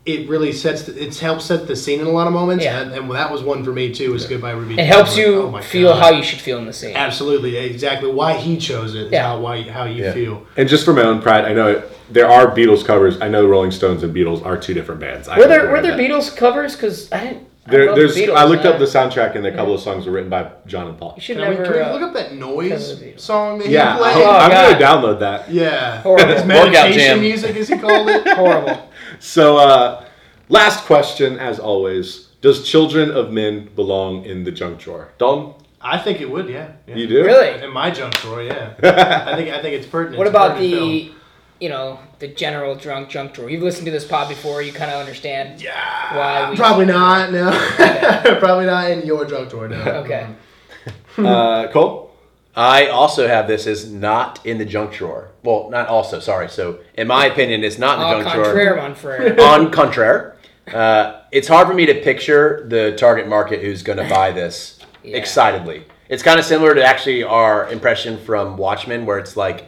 it really sets the, it's helped set the scene in a lot of moments. Yeah. And, and that was one for me too. Was Goodbye Ruby. It helps Like, you oh feel God. how you should feel in the scene. Absolutely, exactly. Why he chose it Yeah. How why how you Yeah. feel. And just for my own pride, I know it, there are Beatles covers. I know Rolling Stones and Beatles are two different bands. I Were never there were there that. Beatles covers? Because I didn't. I There, love there's. the Beatles, I looked up man. the soundtrack, and a couple of songs were written by John and Paul. You should Can, we, never. can we uh, look up that noise the song that Yeah, he I'm, played? Oh, I'm God. gonna download that. Yeah, Horrible. It's Workout meditation jam. music, as he called it. [LAUGHS] horrible. So, uh, last question, as always: Does Children of Men belong in the junk drawer? Dalton, I think it would. Yeah, yeah. you do? Really? In my junk drawer, yeah. [LAUGHS] I think I think it's pertinent. What It's about pertinent the, film. you know, the general drunk junk drawer? You've listened to this pod before. You kind of understand Yeah. why we. Probably not. No. [LAUGHS] Probably not in your junk drawer. No. Okay. Uh, Cole. I also have this as not in the junk drawer. Well, not also. Sorry. So, in my opinion, it's not in the Au junk drawer. contraire, mon frere. [LAUGHS] On contraire, uh, it's hard for me to picture the target market who's going to buy this Yeah. excitedly. It's kind of similar to actually our impression from Watchmen, where it's like,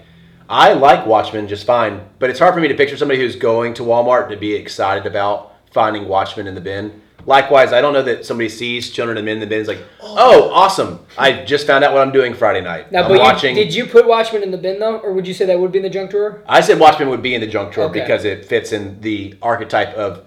I like Watchmen just fine, but it's hard for me to picture somebody who's going to Walmart to be excited about finding Watchmen in the bin. Likewise, I don't know that somebody sees Children of Men in the bin is like, oh, awesome! I just found out what I'm doing Friday night. Now, I'm but watching. you, did you put Watchmen in the bin though, or would you say that would be in the junk drawer? I said Watchmen would be in the junk drawer Okay. because it fits in the archetype of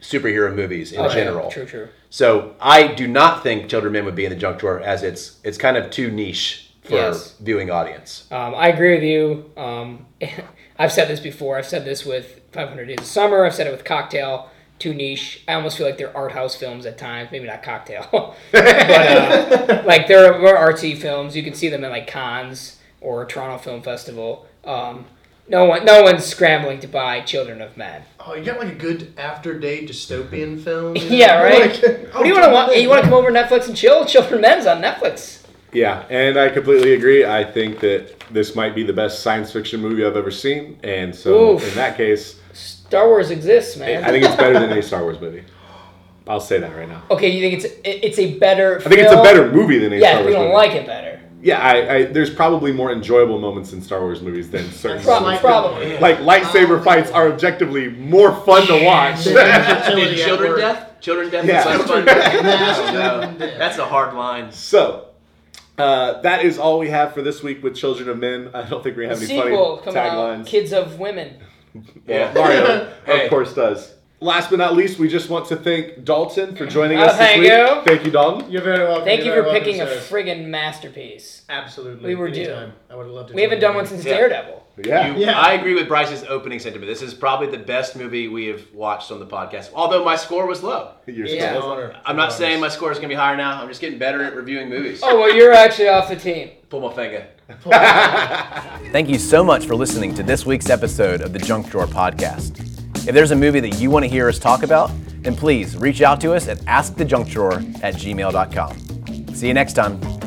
superhero movies in Okay, general. True, true. So I do not think Children of Men would be in the junk drawer as it's it's kind of too niche for Yes. viewing audience. Um, I agree with you. Um, [LAUGHS] I've said this before. I've said this with 500 Days of Summer. I've said it with Cocktail. Too niche. I almost feel like they're art house films at times. Maybe not Cocktail, [LAUGHS] [LAUGHS] but uh, like they're, they're artsy films. You can see them in like Cannes or Toronto Film Festival. Um, no one, no one's scrambling to buy Children of Men. Oh, you got like a good after day dystopian [LAUGHS] film. Yeah, right. Like, What do you want to want? You want to come over to Netflix and chill? Children of Men's on Netflix. Yeah, and I completely agree. I think that this might be the best science fiction movie I've ever seen, and so Oof. in that case, Star Wars exists, man. I think it's better than any [LAUGHS] Star Wars movie. I'll say that right now. okay, you think it's it's a better? I think it's a better movie than any Yeah, Star if Wars you don't movie. like it better. Yeah, I, I there's probably more enjoyable moments in Star Wars movies than certain. Pro- movies. probably. Like lightsaber fights are objectively more fun to watch. Fertility at work. death? Children death Yeah. is fun. [LAUGHS] No, no. children death. That's a hard line. so, uh, that is all we have for this week with Children of Men. I don't think we have any sequel funny coming out, taglines. Kids of Women. [LAUGHS] Yeah. Mario, [LAUGHS] Hey. of course, does. Last but not least, we just want to thank Dalton for joining Oh, us this thank week. you. Thank you, Dalton. You're very welcome. Thank you You're for very picking a friggin' masterpiece. Absolutely. We were due. Anytime. I would have loved to. We haven't done you. one since Yeah. Daredevil. Yeah. You- Yeah. I agree with Bryce's opening sentiment. This is probably the best movie we have watched on the podcast. Although my score was low. You're Yeah. still- An honor. I'm not saying my score is going to be higher now. I'm just getting better at reviewing movies. Oh well, you're actually off the team. Pull my finger. [LAUGHS] Thank you so much for listening to this week's episode of the Junk Drawer Podcast. If there's a movie that you want to hear us talk about, then please reach out to us at askthejunkdrawer at gmail.com. See you next time.